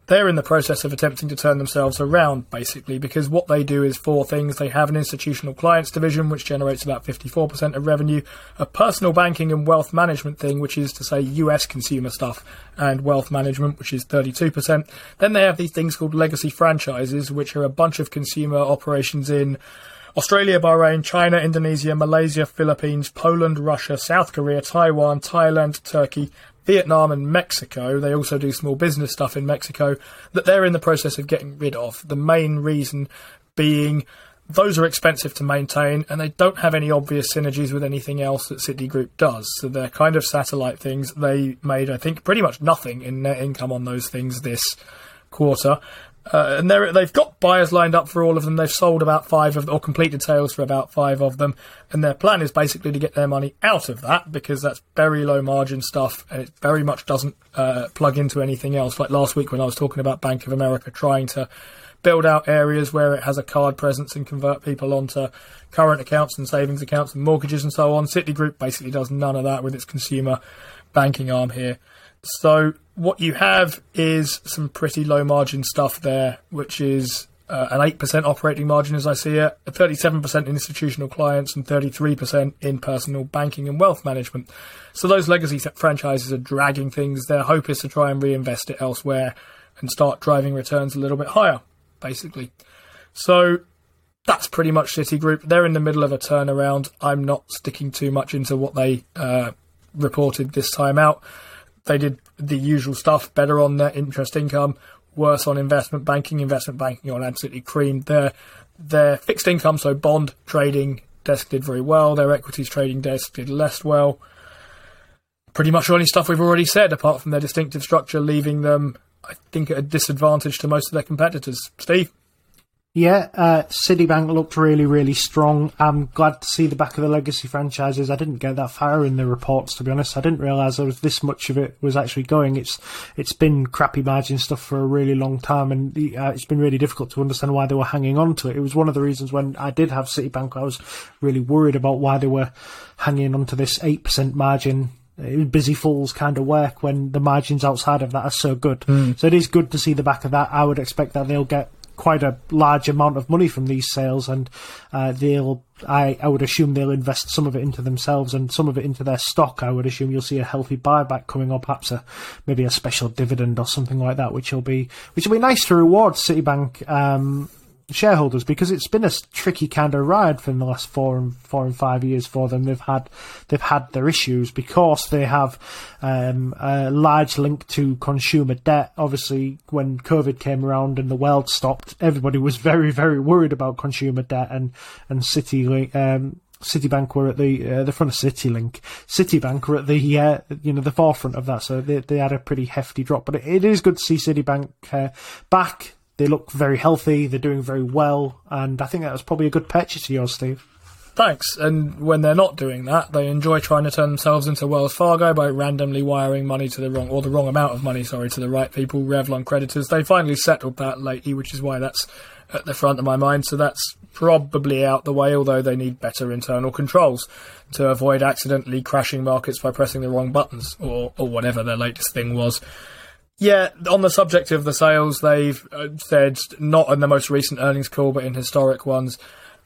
they're in the process of attempting to turn themselves around, basically, because what they do is four things. They have an institutional clients division, which generates about 54% of revenue, a personal banking and wealth management thing, which is to say US consumer stuff, and wealth management, which is 32%. Then they have these things called legacy franchises, which are a bunch of consumer operations in Australia, Bahrain, China, Indonesia, Malaysia, Philippines, Poland, Russia, South Korea, Taiwan, Thailand, Turkey, Vietnam and Mexico, they also do small business stuff in Mexico, that they're in the process of getting rid of. The main reason being those are expensive to maintain and they don't have any obvious synergies with anything else that Citigroup does. So they're kind of satellite things. They made, I think, pretty much nothing in net income on those things this quarter. Uh, and they've got buyers lined up for all of them. They've sold about five of, or completed sales for about five of them. And their plan is basically to get their money out of that because that's very low margin stuff and it very much doesn't uh, plug into anything else. Like last week when I was talking about Bank of America trying to build out areas where it has a card presence and convert people onto current accounts and savings accounts and mortgages and so on. Citigroup basically does none of that with its consumer banking arm here. So what you have is some pretty low margin stuff there, which is uh, an 8% operating margin as I see it, 37% in institutional clients, and 33% in personal banking and wealth management. So those legacy franchises are dragging things. Their hope is to try and reinvest it elsewhere and start driving returns a little bit higher, basically. So that's pretty much Citigroup. They're in the middle of a turnaround. I'm not sticking too much into what they uh, reported this time out. They did the usual stuff, better on net interest income, worse on investment banking, investment banking on absolutely creamed. Their, their fixed income, so bond trading desk did very well, their equities trading desk did less well. Pretty much only stuff we've already said, apart from their distinctive structure, leaving them, I think, at a disadvantage to most of their competitors. Steve? Yeah, uh, Citibank looked really, really strong. I'm glad to see the back of the legacy franchises. I didn't get that far in the reports, to be honest. I didn't realise there was this much of it was actually going. It's it's been crappy margin stuff for a really long time, and uh, it's been really difficult to understand why they were hanging on to it. It was one of the reasons when I did have Citibank, I was really worried about why they were hanging on to this eight percent margin busy fools kind of work when the margins outside of that are so good. Mm. So it is good to see the back of that. I would expect that they'll get quite a large amount of money from these sales, and uh, they'll. I, I would assume they'll invest some of it into themselves and some of it into their stock. I would assume you'll see a healthy buyback coming, or perhaps a maybe a special dividend or something like that, which will be which will be nice to reward Citibank um, shareholders because it's been a tricky kind of ride for the last four and four and five years for them. They've had they've had their issues because they have um, a large link to consumer debt. Obviously, when COVID came around and the world stopped, everybody was very very worried about consumer debt and and City um, Citibank were at the uh, the front of CityLink. Citibank were at the uh, you know the forefront of that, so they they had a pretty hefty drop. But it, it is good to see Citibank uh, back they look very healthy. They're doing very well, and I think that was probably a good purchase of yours, Steve. thanks. And when they're not doing that, they enjoy trying to turn themselves into Wells Fargo by randomly wiring money to the wrong, or the wrong amount of money, sorry, to the right people, Revlon creditors. They finally settled that lately, which is why that's at the front of my mind. So that's probably out the way, although they need better internal controls to avoid accidentally crashing markets by pressing the wrong buttons or, or whatever their latest thing was. Yeah, on the subject of the sales, they've uh, said not in the most recent earnings call, but in historic ones,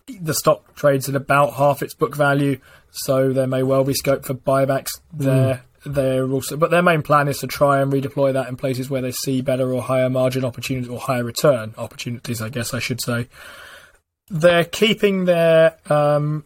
the stock trades at about half its book value, so there may well be scope for buybacks there. They're also, but their main plan is to try and redeploy that in places where they see better or higher margin opportunities or higher return opportunities. I guess I should say. They're keeping their um,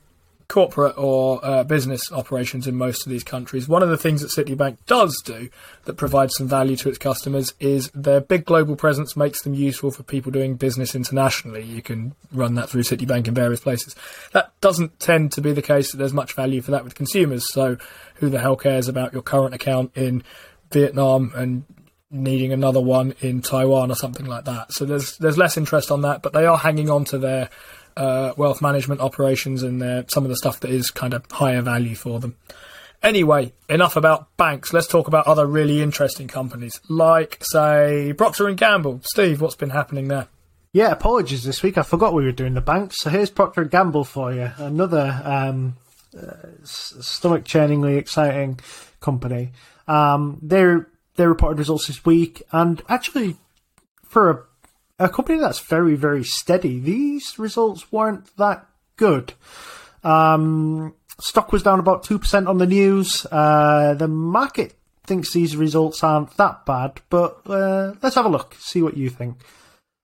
corporate or uh, business operations in most of these countries. One of the things that Citibank does do that provides some value to its customers is their big global presence makes them useful for people doing business internationally. You can run that through Citibank in various places. That doesn't tend to be the case that there's much value for that with consumers. So who the hell cares about your current account in Vietnam and needing another one in Taiwan or something like that. So there's there's less interest on that, but they are hanging on to their uh, wealth management operations and their, some of the stuff that is kind of higher value for them. Anyway, enough about banks. Let's talk about other really interesting companies, like say Procter and Gamble. Steve, what's been happening there? Yeah, apologies this week. I forgot we were doing the banks. So here's Procter and Gamble for you, another um, uh, stomach churningly exciting company. Um, they they reported results this week, and actually, for a a company that's very, very steady, these results weren't that good. Um, stock was down about 2% on the news. Uh, the market thinks these results aren't that bad, but uh, let's have a look, see what you think.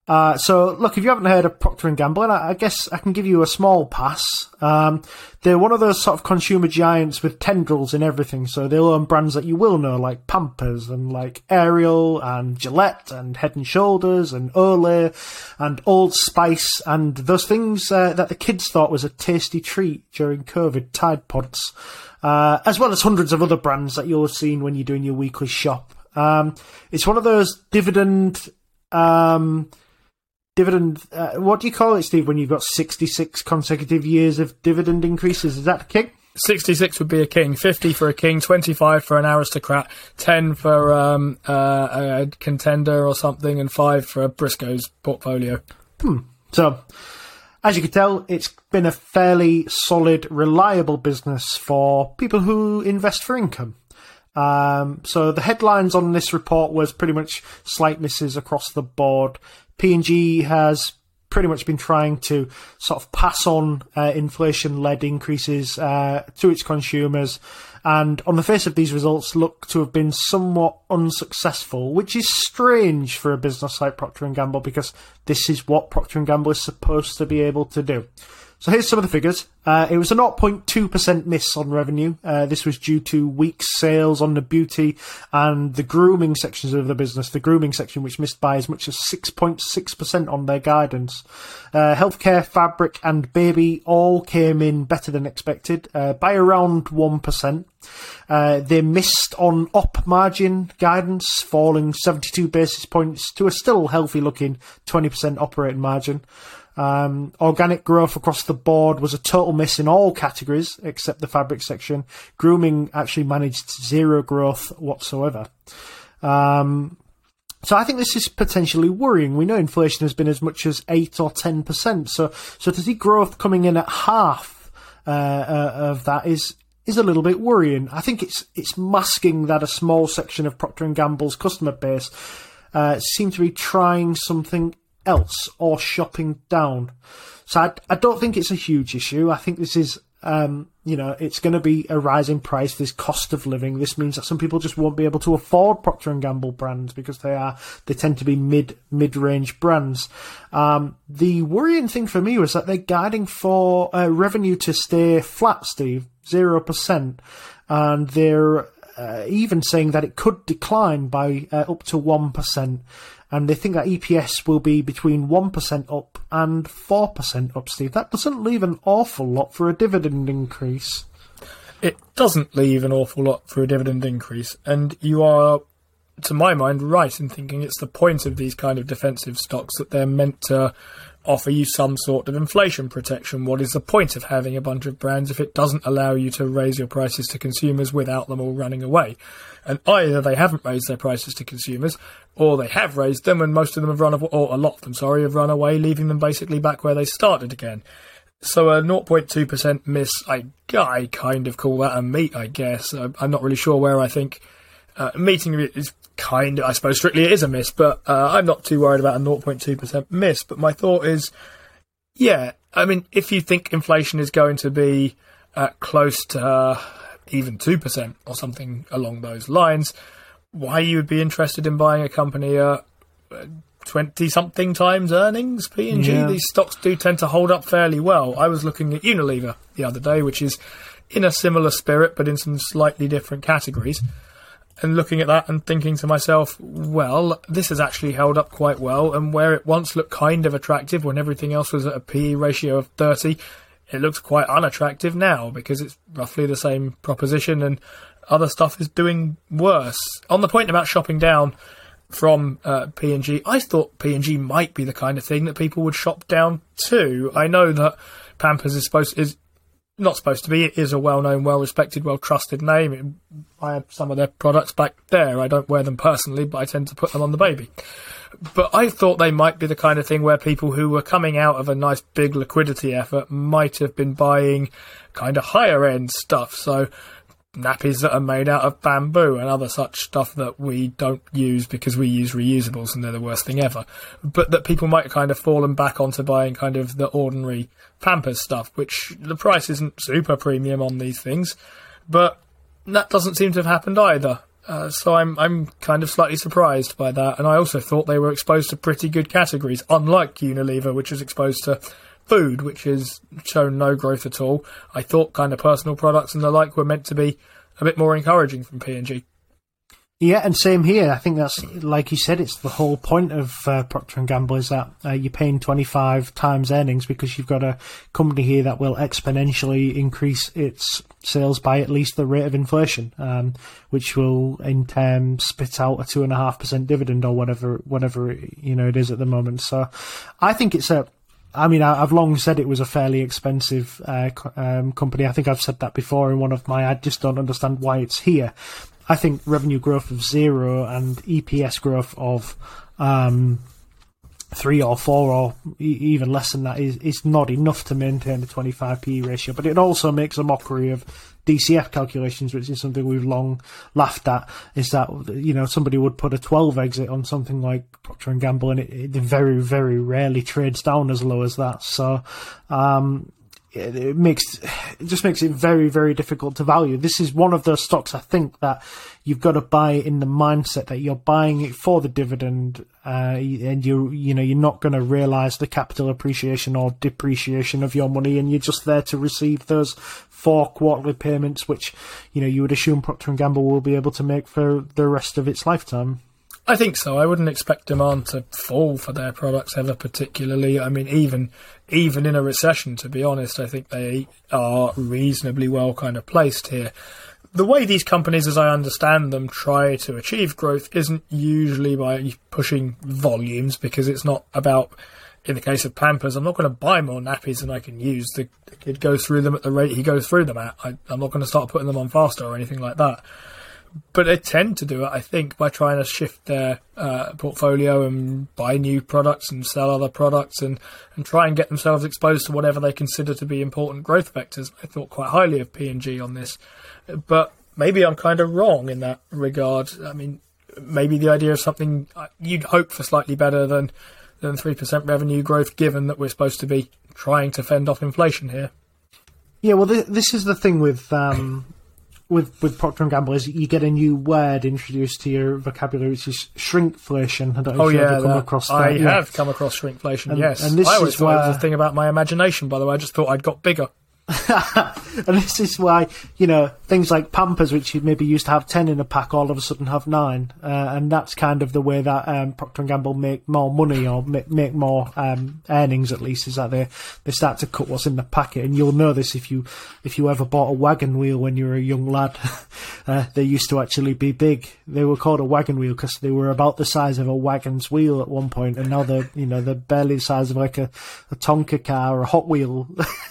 Uh, so, look, if you haven't heard of Procter and Gamble, I, I guess I can give you a small pass. Um, they're one of those sort of consumer giants with tendrils in everything. So they'll own brands that you will know, like Pampers and like Ariel and Gillette and Head and Shoulders and Olay and Old Spice and those things uh, that the kids thought was a tasty treat during COVID, Tide Pods, uh, as well as hundreds of other brands that you'll have seen when you're doing your weekly shop. Um, it's one of those dividend. Um, dividend. Uh, what do you call it, Steve? When you've got sixty-six consecutive years of dividend increases, is that a king? 66 would be a king, 50 for a king, 25 for an aristocrat, 10 for um, uh, a contender or something, and 5 for a Briscoe's portfolio. Hmm. So, as you can tell, it's been a fairly solid, reliable business for people who invest for income. Um, so the headlines on this report was pretty much slight misses across the board. P&G has pretty much been trying to sort of pass on uh, inflation-led increases uh, to its consumers, and on the face of these results, look to have been somewhat unsuccessful, which is strange for a business like Procter and Gamble because this is what Procter and Gamble is supposed to be able to do. So here's some of the figures. Uh, it was a 0.2% miss on revenue. Uh, this was due to weak sales on the beauty and the grooming sections of the business. The grooming section, which missed by as much as 6.6% on their guidance. Uh, healthcare, fabric, and baby all came in better than expected uh, by around 1%. Uh, they missed on op margin guidance, falling 72 basis points to a still healthy looking 20% operating margin. Um, organic growth across the board was a total miss in all categories except the fabric section. Grooming actually managed zero growth whatsoever. Um, so I think this is potentially worrying. We know inflation has been as much as eight or ten percent. So so to see growth coming in at half uh, uh, of that is is a little bit worrying. I think it's it's masking that a small section of Procter and Gamble's customer base uh, seem to be trying something else or shopping down. So I, I don't think it's a huge issue. I think this is, um, you know, it's going to be a rising price. This cost of living. This means that some people just won't be able to afford Procter and Gamble brands because they are they tend to be mid mid range brands. Um, the worrying thing for me was that they're guiding for uh, revenue to stay flat, Steve, zero percent, and they're uh, even saying that it could decline by uh, up to 1% and they think that EPS will be between 1% up and 4% up, Steve. That doesn't leave an awful lot for a dividend increase. It doesn't leave an awful lot for a dividend increase, and you are, to my mind, right in thinking it's the point of these kind of defensive stocks that they're meant to offer you some sort of inflation protection. What is the point of having a bunch of brands if it doesn't allow you to raise your prices to consumers without them all running away? And either they haven't raised their prices to consumers, or they have raised them and most of them have run away, or a lot of them, sorry, have run away, leaving them basically back where they started again. So a 0.2% miss, I, I kind of call that a meet, I guess. I'm not really sure where I think uh, meeting is kind of, I suppose strictly it is a miss, but uh, I'm not too worried about a 0.2% miss. But my thought is, yeah, I mean, if you think inflation is going to be uh, close to uh, even 2% or something along those lines, why you would be interested in buying a company at 20 something times earnings, P&G? Yeah. These stocks do tend to hold up fairly well. I was looking at Unilever the other day, which is in a similar spirit, but in some slightly different categories and looking at that and thinking to myself, well, this has actually held up quite well. And where it once looked kind of attractive when everything else was at a PE ratio of 30, it looks quite unattractive now because it's roughly the same proposition and other stuff is doing worse. On the point about shopping down from uh, P&G, I thought P&G might be the kind of thing that people would shop down to. I know that Pampers is supposed is not supposed to be. It is a well-known, well-respected, well-trusted name. I have some of their products back there. I don't wear them personally, but I tend to put them on the baby. But I thought they might be the kind of thing where people who were coming out of a nice big liquidity effort might have been buying kind of higher end stuff. So nappies that are made out of bamboo and other such stuff that we don't use because we use reusables and they're the worst thing ever. But that people might kind of fallen back onto buying kind of the ordinary Pampers stuff, which the price isn't super premium on these things, but that doesn't seem to have happened either. Uh, so I'm I'm kind of slightly surprised by that, and I also thought they were exposed to pretty good categories, unlike Unilever, which is exposed to food, which has shown no growth at all. I thought kind of personal products and the like were meant to be a bit more encouraging from P&G. Yeah, and same here. I think that's like you said. It's the whole point of uh, Procter and Gamble is that uh, you're paying 25 times earnings because you've got a company here that will exponentially increase its sales by at least the rate of inflation, um, which will in turn spit out a two and a half percent dividend or whatever, whatever you know it is at the moment. So, I think it's a I mean, I've long said it was a fairly expensive uh, um, company. I think I've said that before in one of my. I just don't understand why it's here. I think revenue growth of zero and EPS growth of um, three or four or even less than that is, is not enough to maintain the 25 PE ratio. But it also makes a mockery of DCF calculations, which is something we've long laughed at, is that you know somebody would put a 12 exit on something like Procter and Gamble, and it, it very very rarely trades down as low as that. So um, it makes it just makes it very very difficult to value. This is one of those stocks I think that you've got to buy in the mindset that you're buying it for the dividend, uh, and you you know you're not going to realize the capital appreciation or depreciation of your money, and you're just there to receive those four quarterly payments, which you know you would assume Procter and Gamble will be able to make for the rest of its lifetime. I think so. I wouldn't expect demand to fall for their products ever particularly. I mean, even even in a recession, to be honest, I think they are reasonably well kind of placed here. The way these companies, as I understand them, try to achieve growth isn't usually by pushing volumes because it's not about. In the case of Pampers, I'm not going to buy more nappies than I can use. The, the kid goes through them at the rate he goes through them at. I, I'm not going to start putting them on faster or anything like that but they tend to do it, I think, by trying to shift their uh, portfolio and buy new products and sell other products and, and try and get themselves exposed to whatever they consider to be important growth vectors. I thought quite highly of P&G on this, but maybe I'm kind of wrong in that regard. I mean, maybe the idea of something uh, you'd hope for slightly better than than three percent revenue growth, given that we're supposed to be trying to fend off inflation here. Yeah, well, this is the thing with um, with with Procter and Gamble is you get a new word introduced to your vocabulary, which is shrinkflation. I don't know oh, if yeah, you've ever come across that. I have come across shrinkflation. And, yes, and this I always thought where... it was a thing about my imagination. By the way, I just thought I'd got bigger. and this is why you know things like Pampers, which you maybe used to have ten in a pack, all of a sudden have nine, uh, and that's kind of the way that um, Procter and Gamble make more money or make, make more um, earnings. At least is that they they start to cut what's in the packet, and you'll know this if you if you ever bought a wagon wheel when you were a young lad. uh, they used to actually be big. They were called a wagon wheel because they were about the size of a wagon's wheel at one point, and now they're you know they're barely the size of like a, a Tonka car or a Hot Wheel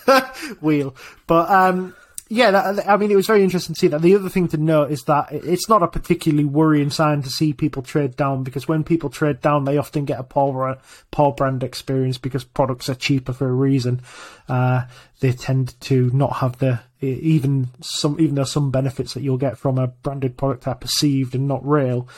wheel. But um, yeah, that, I mean, it was very interesting to see that. The other thing to note is that it's not a particularly worrying sign to see people trade down because when people trade down, they often get a poor, poor brand experience because products are cheaper for a reason. Uh, they tend to not have the even some even though some benefits that you'll get from a branded product are perceived and not real.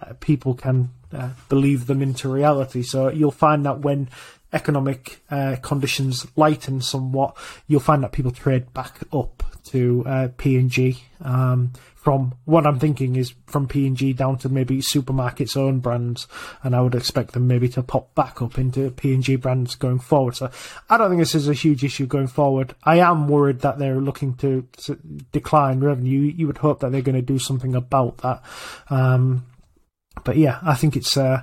Uh, people can uh, believe them into reality. So you'll find that when economic uh, conditions lighten somewhat, you'll find that people trade back up to uh, P&G. Um, from what I'm thinking is from P&G down to maybe supermarkets' own brands, and I would expect them maybe to pop back up into P&G brands going forward. So I don't think this is a huge issue going forward. I am worried that they're looking to, to decline revenue. You would hope that they're going to do something about that. Um, but yeah, I think it's. Uh,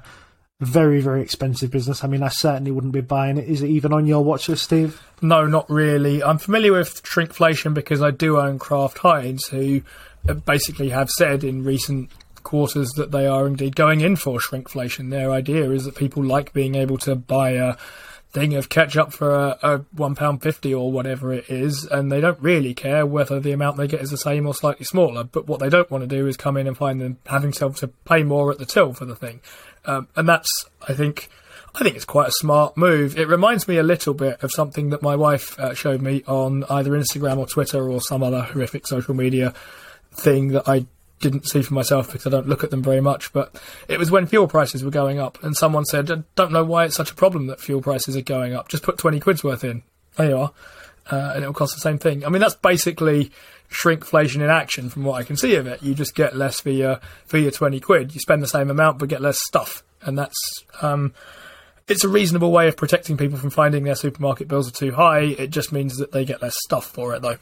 very, very expensive business. I mean, I certainly wouldn't be buying it. Is it even on your watch list, Steve? No, not really. I'm familiar with shrinkflation because I do own Kraft Heinz, who uh, basically have said in recent quarters that they are indeed going in for shrinkflation. Their idea is that people like being able to buy a thing of ketchup for a, a one pound fifty or whatever it is, and they don't really care whether the amount they get is the same or slightly smaller. But what they don't want to do is come in and find them having to pay more at the till for the thing. Um, and that's, I think, I think it's quite a smart move. It reminds me a little bit of something that my wife uh, showed me on either Instagram or Twitter or some other horrific social media thing that I didn't see for myself because I don't look at them very much. But it was when fuel prices were going up, and someone said, I don't know why it's such a problem that fuel prices are going up. Just put 20 quid's worth in. There you are. Uh, and it'll cost the same thing. I mean, that's basically shrinkflation in action from what I can see of it. You just get less for your for your twenty quid. You spend the same amount but get less stuff, and that's um, it's a reasonable way of protecting people from finding their supermarket bills are too high. It just means that they get less stuff for it, though.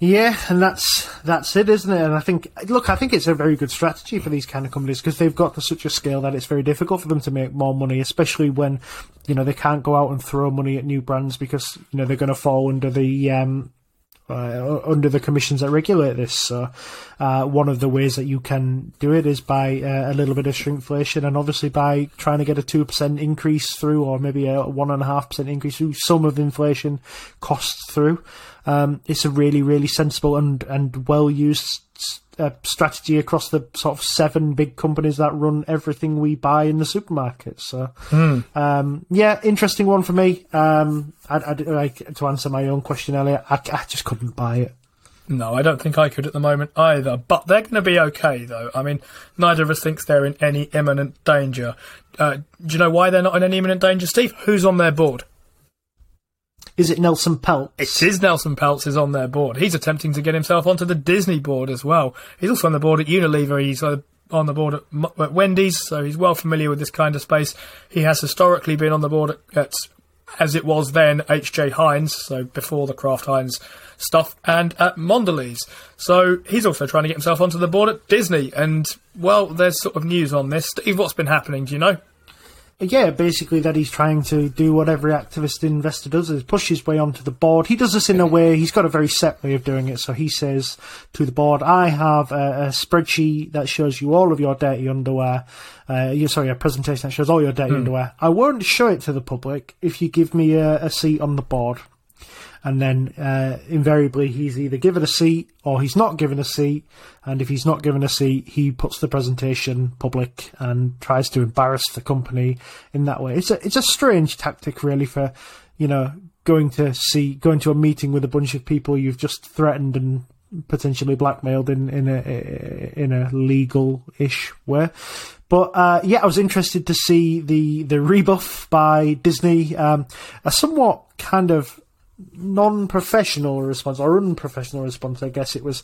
Yeah, and that's that's it, isn't it? And I think, look, I think it's a very good strategy for these kind of companies because they've got to such a scale that it's very difficult for them to make more money, especially when you know they can't go out and throw money at new brands because you know they're going to fall under the um, uh, under the commissions that regulate this. So, uh, one of the ways that you can do it is by uh, a little bit of shrinkflation, and obviously by trying to get a two percent increase through, or maybe a one and a half percent increase through some of inflation costs through. Um, it's a really, really sensible and and well used uh, strategy across the sort of seven big companies that run everything we buy in the supermarket. So, mm. um, yeah, interesting one for me. Um, I, I, like to answer my own question earlier. I, I just couldn't buy it. No, I don't think I could at the moment either. But they're going to be okay, though. I mean, neither of us thinks they're in any imminent danger. Uh, do you know why they're not in any imminent danger, Steve? Who's on their board? Is it Nelson Peltz? It is Nelson Peltz is on their board. He's attempting to get himself onto the Disney board as well. He's also on the board at Unilever. He's uh, on the board at, Wendy's, so he's well familiar with this kind of space. He has historically been on the board at, at as it was then, H.J. Heinz, so before the Kraft Heinz stuff, and at Mondelez. So he's also trying to get himself onto the board at Disney. And, well, there's sort of news on this. Steve, what's been happening? Do you know? Yeah, basically that he's trying to do what every activist investor does is push his way onto the board. He does this in a way, he's got a very set way of doing it. So he says to the board, I have a, a spreadsheet that shows you all of your dirty underwear. Uh, sorry, a presentation that shows all your dirty hmm. underwear. I won't show it to the public if you give me a, a seat on the board and then uh, invariably he's either given a seat or he's not given a seat. And if he's not given a seat, he puts the presentation public and tries to embarrass the company in that way. It's a it's a strange tactic, really, for you know going to see going to a meeting with a bunch of people you've just threatened and potentially blackmailed in in a in a legal ish way. But uh, yeah, I was interested to see the the rebuff by Disney, um, a somewhat kind of non-professional response or unprofessional response, I guess it was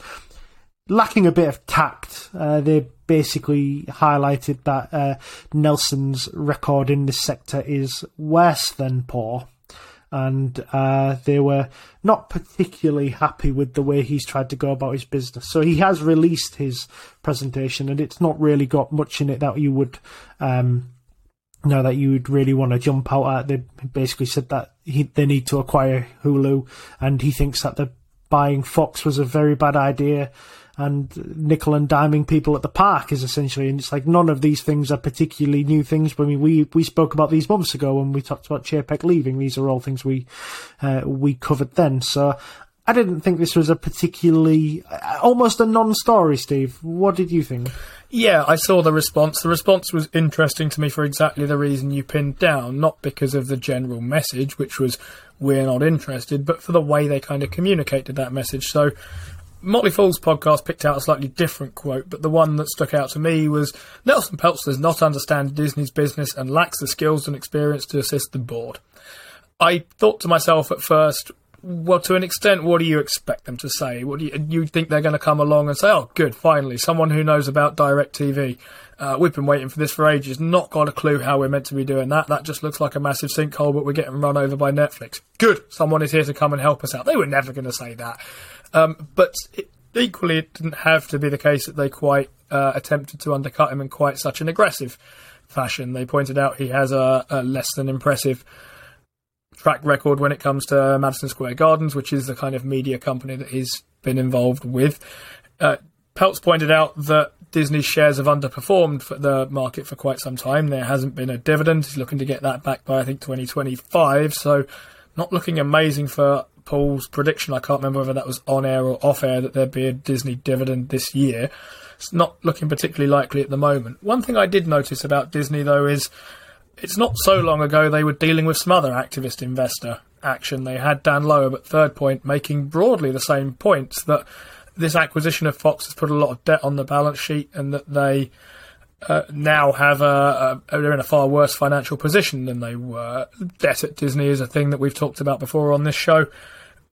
lacking a bit of tact. Uh, they basically highlighted that uh, Nelson's record in this sector is worse than poor. and uh, they were not particularly happy with the way he's tried to go about his business. So he has released his presentation, and it's not really got much in it that you would. Um, know that you would really want to jump out at. They basically said that he, they need to acquire Hulu, and he thinks that the buying Fox was a very bad idea and nickel and diming people at the park is essentially, and it's like none of these things are particularly new things. But I mean, we we spoke about these months ago when we talked about Chapek leaving. These are all things we uh, we covered then. So I didn't think this was a particularly uh, almost a non-story. Steve, what did you think? Yeah, I saw the response. The response was interesting to me for exactly the reason you pinned down, not because of the general message, which was we're not interested, but for the way they kind of communicated that message. So Motley Fool's podcast picked out a slightly different quote, but the one that stuck out to me was Nelson Peltz does not understand Disney's business and lacks the skills and experience to assist the board. I thought to myself at first, well, to an extent, what do you expect them to say? What do you, you think they're going to come along and say, oh, good, finally, someone who knows about direct TV. Uh, we've been waiting for this for ages, not got a clue how we're meant to be doing that. That just looks like a massive sinkhole, but we're getting run over by Netflix. Good, someone is here to come and help us out. They were never going to say that. Um, but it, equally, it didn't have to be the case that they quite uh, attempted to undercut him in quite such an aggressive fashion. They pointed out he has a, a less than impressive track record when it comes to Madison Square Gardens, which is the kind of media company that he's been involved with. Uh, Peltz pointed out that Disney's shares have underperformed for the market for quite some time. There hasn't been a dividend. He's looking to get that back by, I think, 2025. So, not looking amazing for Paul's prediction. I can't remember whether that was on air or off air that there'd be a Disney dividend this year. It's not looking particularly likely at the moment. One thing I did notice about Disney, though, is it's not so long ago they were dealing with some other activist investor action. They had Dan Loeb at Third Point making broadly the same points that this acquisition of Fox has put a lot of debt on the balance sheet and that they uh, now have a, a, they're in a far worse financial position than they were. Debt at Disney is a thing that we've talked about before on this show.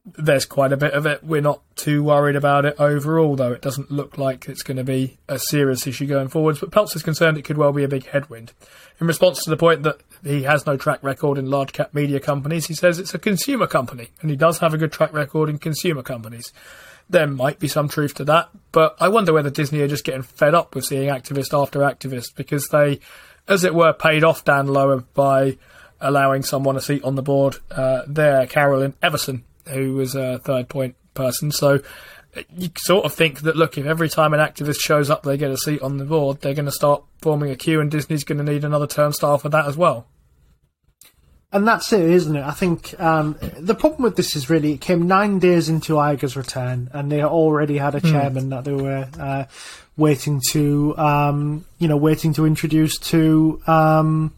There's quite a bit of it. We're not too worried about it overall, though. It doesn't look like it's going to be a serious issue going forwards. But Peltz is concerned it could well be a big headwind. In response to the point that he has no track record in large cap media companies, he says it's a consumer company, and he does have a good track record in consumer companies there might be some truth to that, but I wonder whether Disney are just getting fed up with seeing activist after activist because they, as it were, paid off Dan Loeb by allowing someone a seat on the board uh, there, Carolyn Everson, who was a third point person. So you sort of think that, look, if every time an activist shows up, they get a seat on the board, they're going to start forming a queue, and Disney's going to need another turnstile for that as well and that's it, isn't it? I think um, the problem with this is really it came nine days into Iger's return, and they already had a hmm. chairman mm. that they were uh, waiting to, um, you know, waiting to introduce to, um,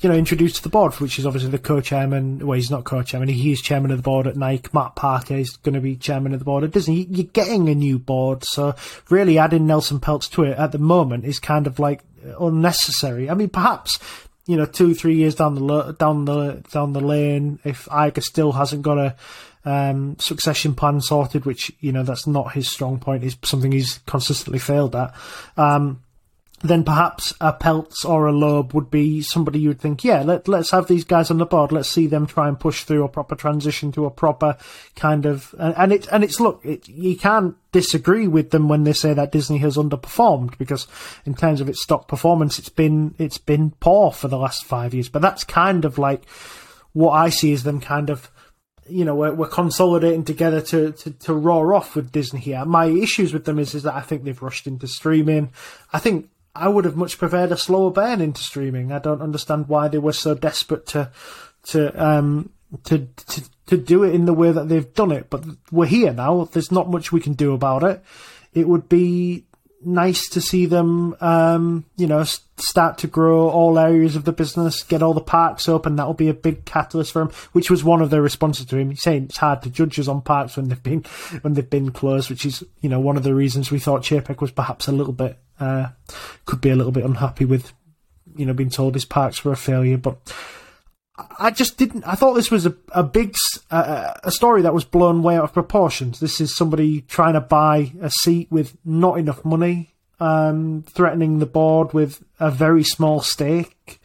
you know, introduced to the board, which is obviously the co-chairman. Well, he's not co-chairman; he is chairman of the board at Nike. Mark Parker is going to be chairman of the board at Disney. You're getting a new board, so really adding Nelson Peltz to it at the moment is kind of like unnecessary. I mean, perhaps you know, two three years down the down the down the lane, if Iger still hasn't got a um, succession plan sorted, which you know that's not his strong point, is something he's consistently failed at. Um, then perhaps a Peltz or a Loeb would be somebody you'd think, yeah, let, let's have these guys on the board. Let's see them try and push through a proper transition to a proper kind of, and, and it, and it's, look, it, you can't disagree with them when they say that Disney has underperformed because in terms of its stock performance, it's been, it's been poor for the last five years. But that's kind of like what I see as them kind of, you know, we're, we're consolidating together to, to, to roar off with Disney here. My issues with them is, is that I think they've rushed into streaming. I think I would have much preferred a slower burn into streaming. I don't understand why they were so desperate to to um to to to do it in the way that they've done it. But we're here now. There's not much we can do about it. It would be nice to see them, um, you know, start to grow all areas of the business, get all the parks open. That'll be a big catalyst for them, Which was one of their responses to him. Saying it's hard to judge us on parks when they've been when they've been closed, which is you know one of the reasons we thought Chapek was perhaps a little bit uh, could be a little bit unhappy with you know being told his parks were a failure, but. I just didn't. I thought this was a a big uh, a story that was blown way out of proportions. This is somebody trying to buy a seat with not enough money, um, threatening the board with a very small stake.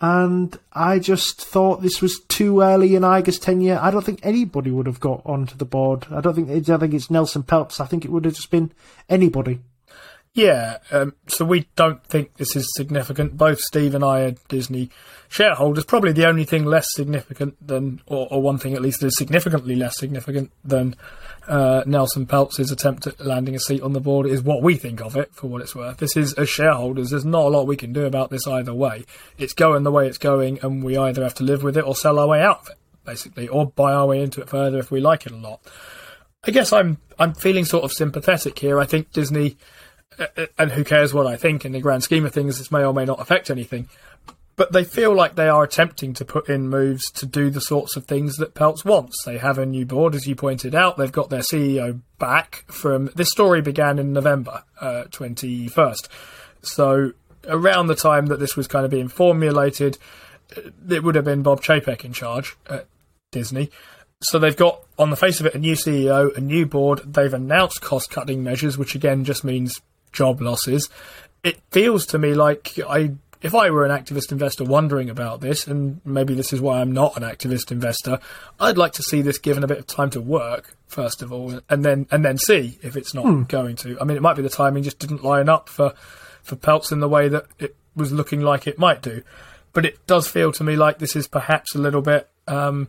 and I just thought this was too early in Iger's tenure. I don't think anybody would have got onto the board. I don't think I don't think it's Nelson Peltz. I think it would have just been anybody. Yeah, um, so we don't think this is significant. Both Steve and I are Disney shareholders. Probably the only thing less significant than, or, or one thing at least that is significantly less significant than uh, Nelson Peltz's attempt at landing a seat on the board is what we think of it, for what it's worth. This is, as shareholders, there's not a lot we can do about this either way. It's going the way it's going, and we either have to live with it or sell our way out of it, basically, or buy our way into it further if we like it a lot. I guess I'm I'm feeling sort of sympathetic here. I think Disney and who cares what I think in the grand scheme of things, this may or may not affect anything. But they feel like they are attempting to put in moves to do the sorts of things that Peltz wants. They have a new board, as you pointed out. They've got their CEO back from. This story began in November uh, 21st. So around the time that this was kind of being formulated, it would have been Bob Chapek in charge at Disney. So they've got, on the face of it, a new CEO, a new board. They've announced cost cutting measures, which again just means job losses. It feels to me like I, if I were an activist investor wondering about this, and maybe this is why I'm not an activist investor, I'd like to see this given a bit of time to work first of all, and then and then see if it's not hmm. going to. I mean, it might be the timing just didn't line up for for Peltz in the way that it was looking like it might do, but it does feel to me like this is perhaps a little bit. Um,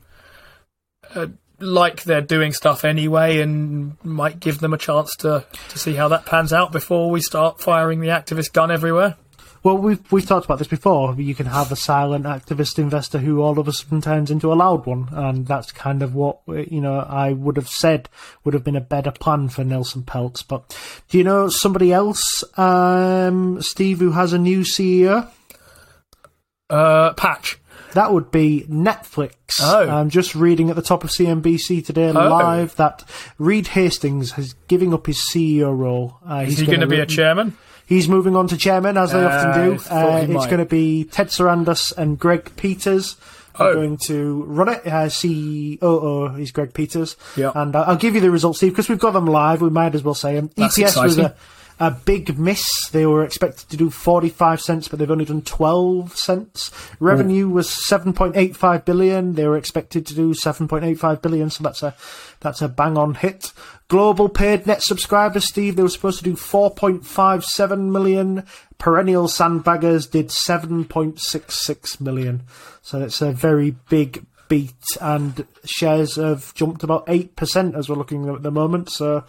uh, like they're doing stuff anyway and might give them a chance to, to see how that pans out before we start firing the activist gun everywhere? Well, we've we've talked about this before. You can have a silent activist investor who all of a sudden turns into a loud one, and that's kind of what you know I would have said would have been a better plan for Nelson Peltz. But do you know somebody else, um, Steve, who has a new CEO? Uh, Patch. That would be Netflix. Oh. I'm just reading at the top of CNBC today oh. live that Reed Hastings is giving up his CEO role. Uh, is he going to be a chairman? He's moving on to chairman, as they uh, often do. Uh, it's going to be Ted Sarandos and Greg Peters. Oh. Are going to run it. Uh, CEO is Greg Peters. Yeah. And uh, I'll give you the results, Steve, because we've got them live. We might as well say them. That's EPS exciting. was a a big miss. They were expected to do 45 cents, but they've only done 12 cents. Revenue was 7.85 billion. They were expected to do 7.85 billion, so that's a that's a bang on hit. Global paid net subscribers, Steve, they were supposed to do 4.57 million. Perennial sandbaggers did 7.66 million. So it's a very big beat, and shares have jumped about 8% as we're looking at the moment. So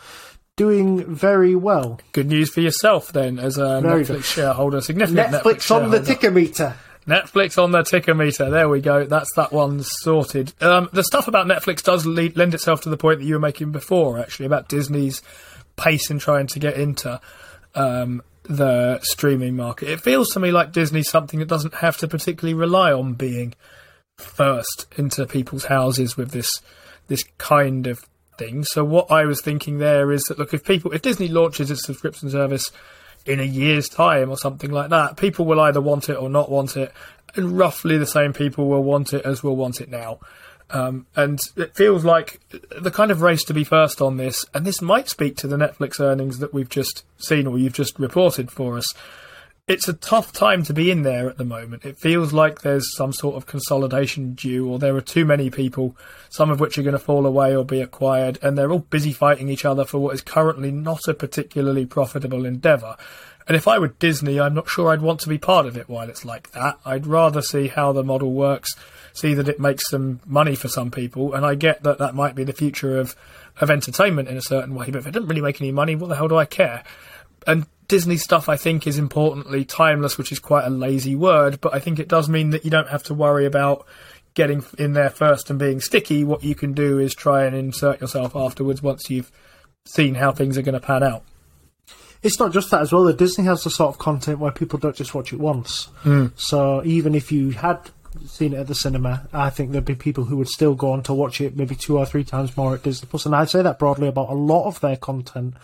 doing very well. Good news for yourself then, as a very Netflix good. shareholder, significant Netflix, Netflix on the ticker meter. Netflix on the ticker meter. There we go. That's that one sorted. Um, the stuff about Netflix does lead, lend itself to the point that you were making before, actually, about Disney's pace in trying to get into um, the streaming market. It feels to me like Disney's something that doesn't have to particularly rely on being first into people's houses with this this kind of thing. So what I was thinking there is that look, if people, if Disney launches its subscription service in a year's time or something like that, people will either want it or not want it, and roughly the same people will want it as will want it now. Um, and it feels like the kind of race to be first on this, and this might speak to the Netflix earnings that we've just seen or you've just reported for us it's a tough time to be in there at the moment. It feels like there's some sort of consolidation due, or there are too many people, some of which are going to fall away or be acquired, and they're all busy fighting each other for what is currently not a particularly profitable endeavour. And if I were Disney, I'm not sure I'd want to be part of it while it's like that. I'd rather see how the model works, see that it makes some money for some people, and I get that that might be the future of, of entertainment in a certain way, but if it doesn't really make any money, what the hell do I care? And Disney stuff, I think, is importantly timeless, which is quite a lazy word, but I think it does mean that you don't have to worry about getting in there first and being sticky. What you can do is try and insert yourself afterwards once you've seen how things are going to pan out. It's not just that as well. That Disney has the sort of content where people don't just watch it once. Mm. So even if you had seen it at the cinema, I think there'd be people who would still go on to watch it maybe two or three times more at Disney Plus. And I'd say that broadly about a lot of their content.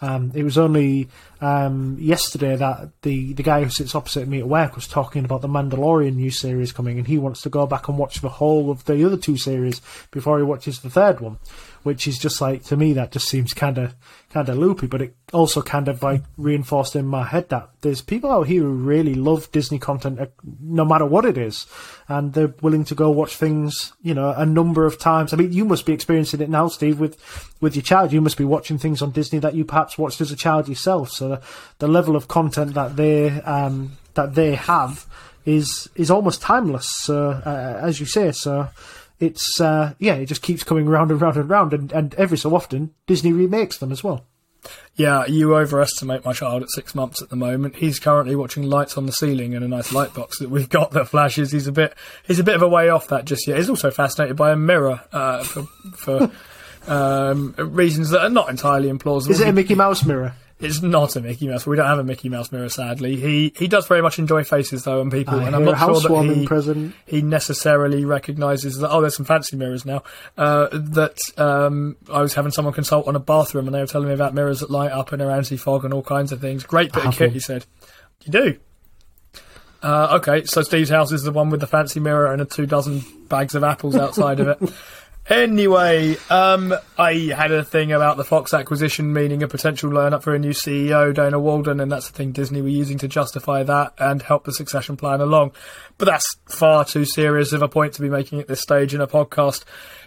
Um, it was only um, yesterday that the, the guy who sits opposite me at work was talking about the Mandalorian new series coming, and he wants to go back and watch the whole of the other two series before he watches the third one. Which is just like to me that just seems kind of kind of loopy. But it also kind of like reinforced in my head that there's people out here who really love Disney content, uh, no matter what it is, and they're willing to go watch things, you know, a number of times. I mean, you must be experiencing it now, Steve, with with your child. You must be watching things on Disney that you perhaps watched as a child yourself. So the, the level of content that they um, that they have is is almost timeless. So uh, as you say, so it's uh, yeah, it just keeps coming round and round and round, and, and every so often Disney remakes them as well. Yeah, you overestimate my child at six months at the moment. He's currently watching lights on the ceiling in a nice light box that we've got that flashes. He's a bit he's a bit of a way off that just yet. He's also fascinated by a mirror uh, for for um, reasons that are not entirely implausible. Is it a Mickey Mouse mirror? It's not a Mickey Mouse. We don't have a Mickey Mouse mirror, sadly. He he does very much enjoy faces though and people, I and I'm not sure that he, present. he necessarily recognises that. Oh, there's some fancy mirrors now. Uh, that um, I was having someone consult on a bathroom, and they were telling me about mirrors that light up and are anti fog and all kinds of things. Great bit of kit, he said. You do. Uh, okay, so Steve's house is the one with the fancy mirror and a two dozen bags of apples outside of it. Anyway, um, I had a thing about the Fox acquisition meaning a potential lineup for a new CEO, Dana Walden, and that's the thing Disney were using to justify that and help the succession plan along. But that's far too serious of a point to be making at this stage in a podcast.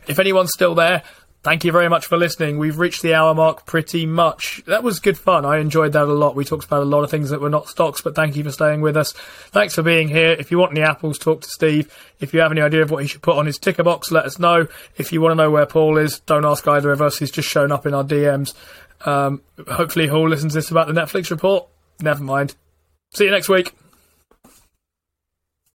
If anyone's still there, thank you very much for listening. We've reached the hour mark pretty much. That was good fun. I enjoyed that a lot. We talked about a lot of things that were not stocks, but thank you for staying with us. Thanks for being here. If you want any apples, talk to Steve. If you have any idea of what he should put on his ticker box, let us know. If you want to know where Paul is, don't ask either of us. He's just shown up in our DMs. Um, hopefully, Hall listens to this about the Netflix report. Never mind. See you next week.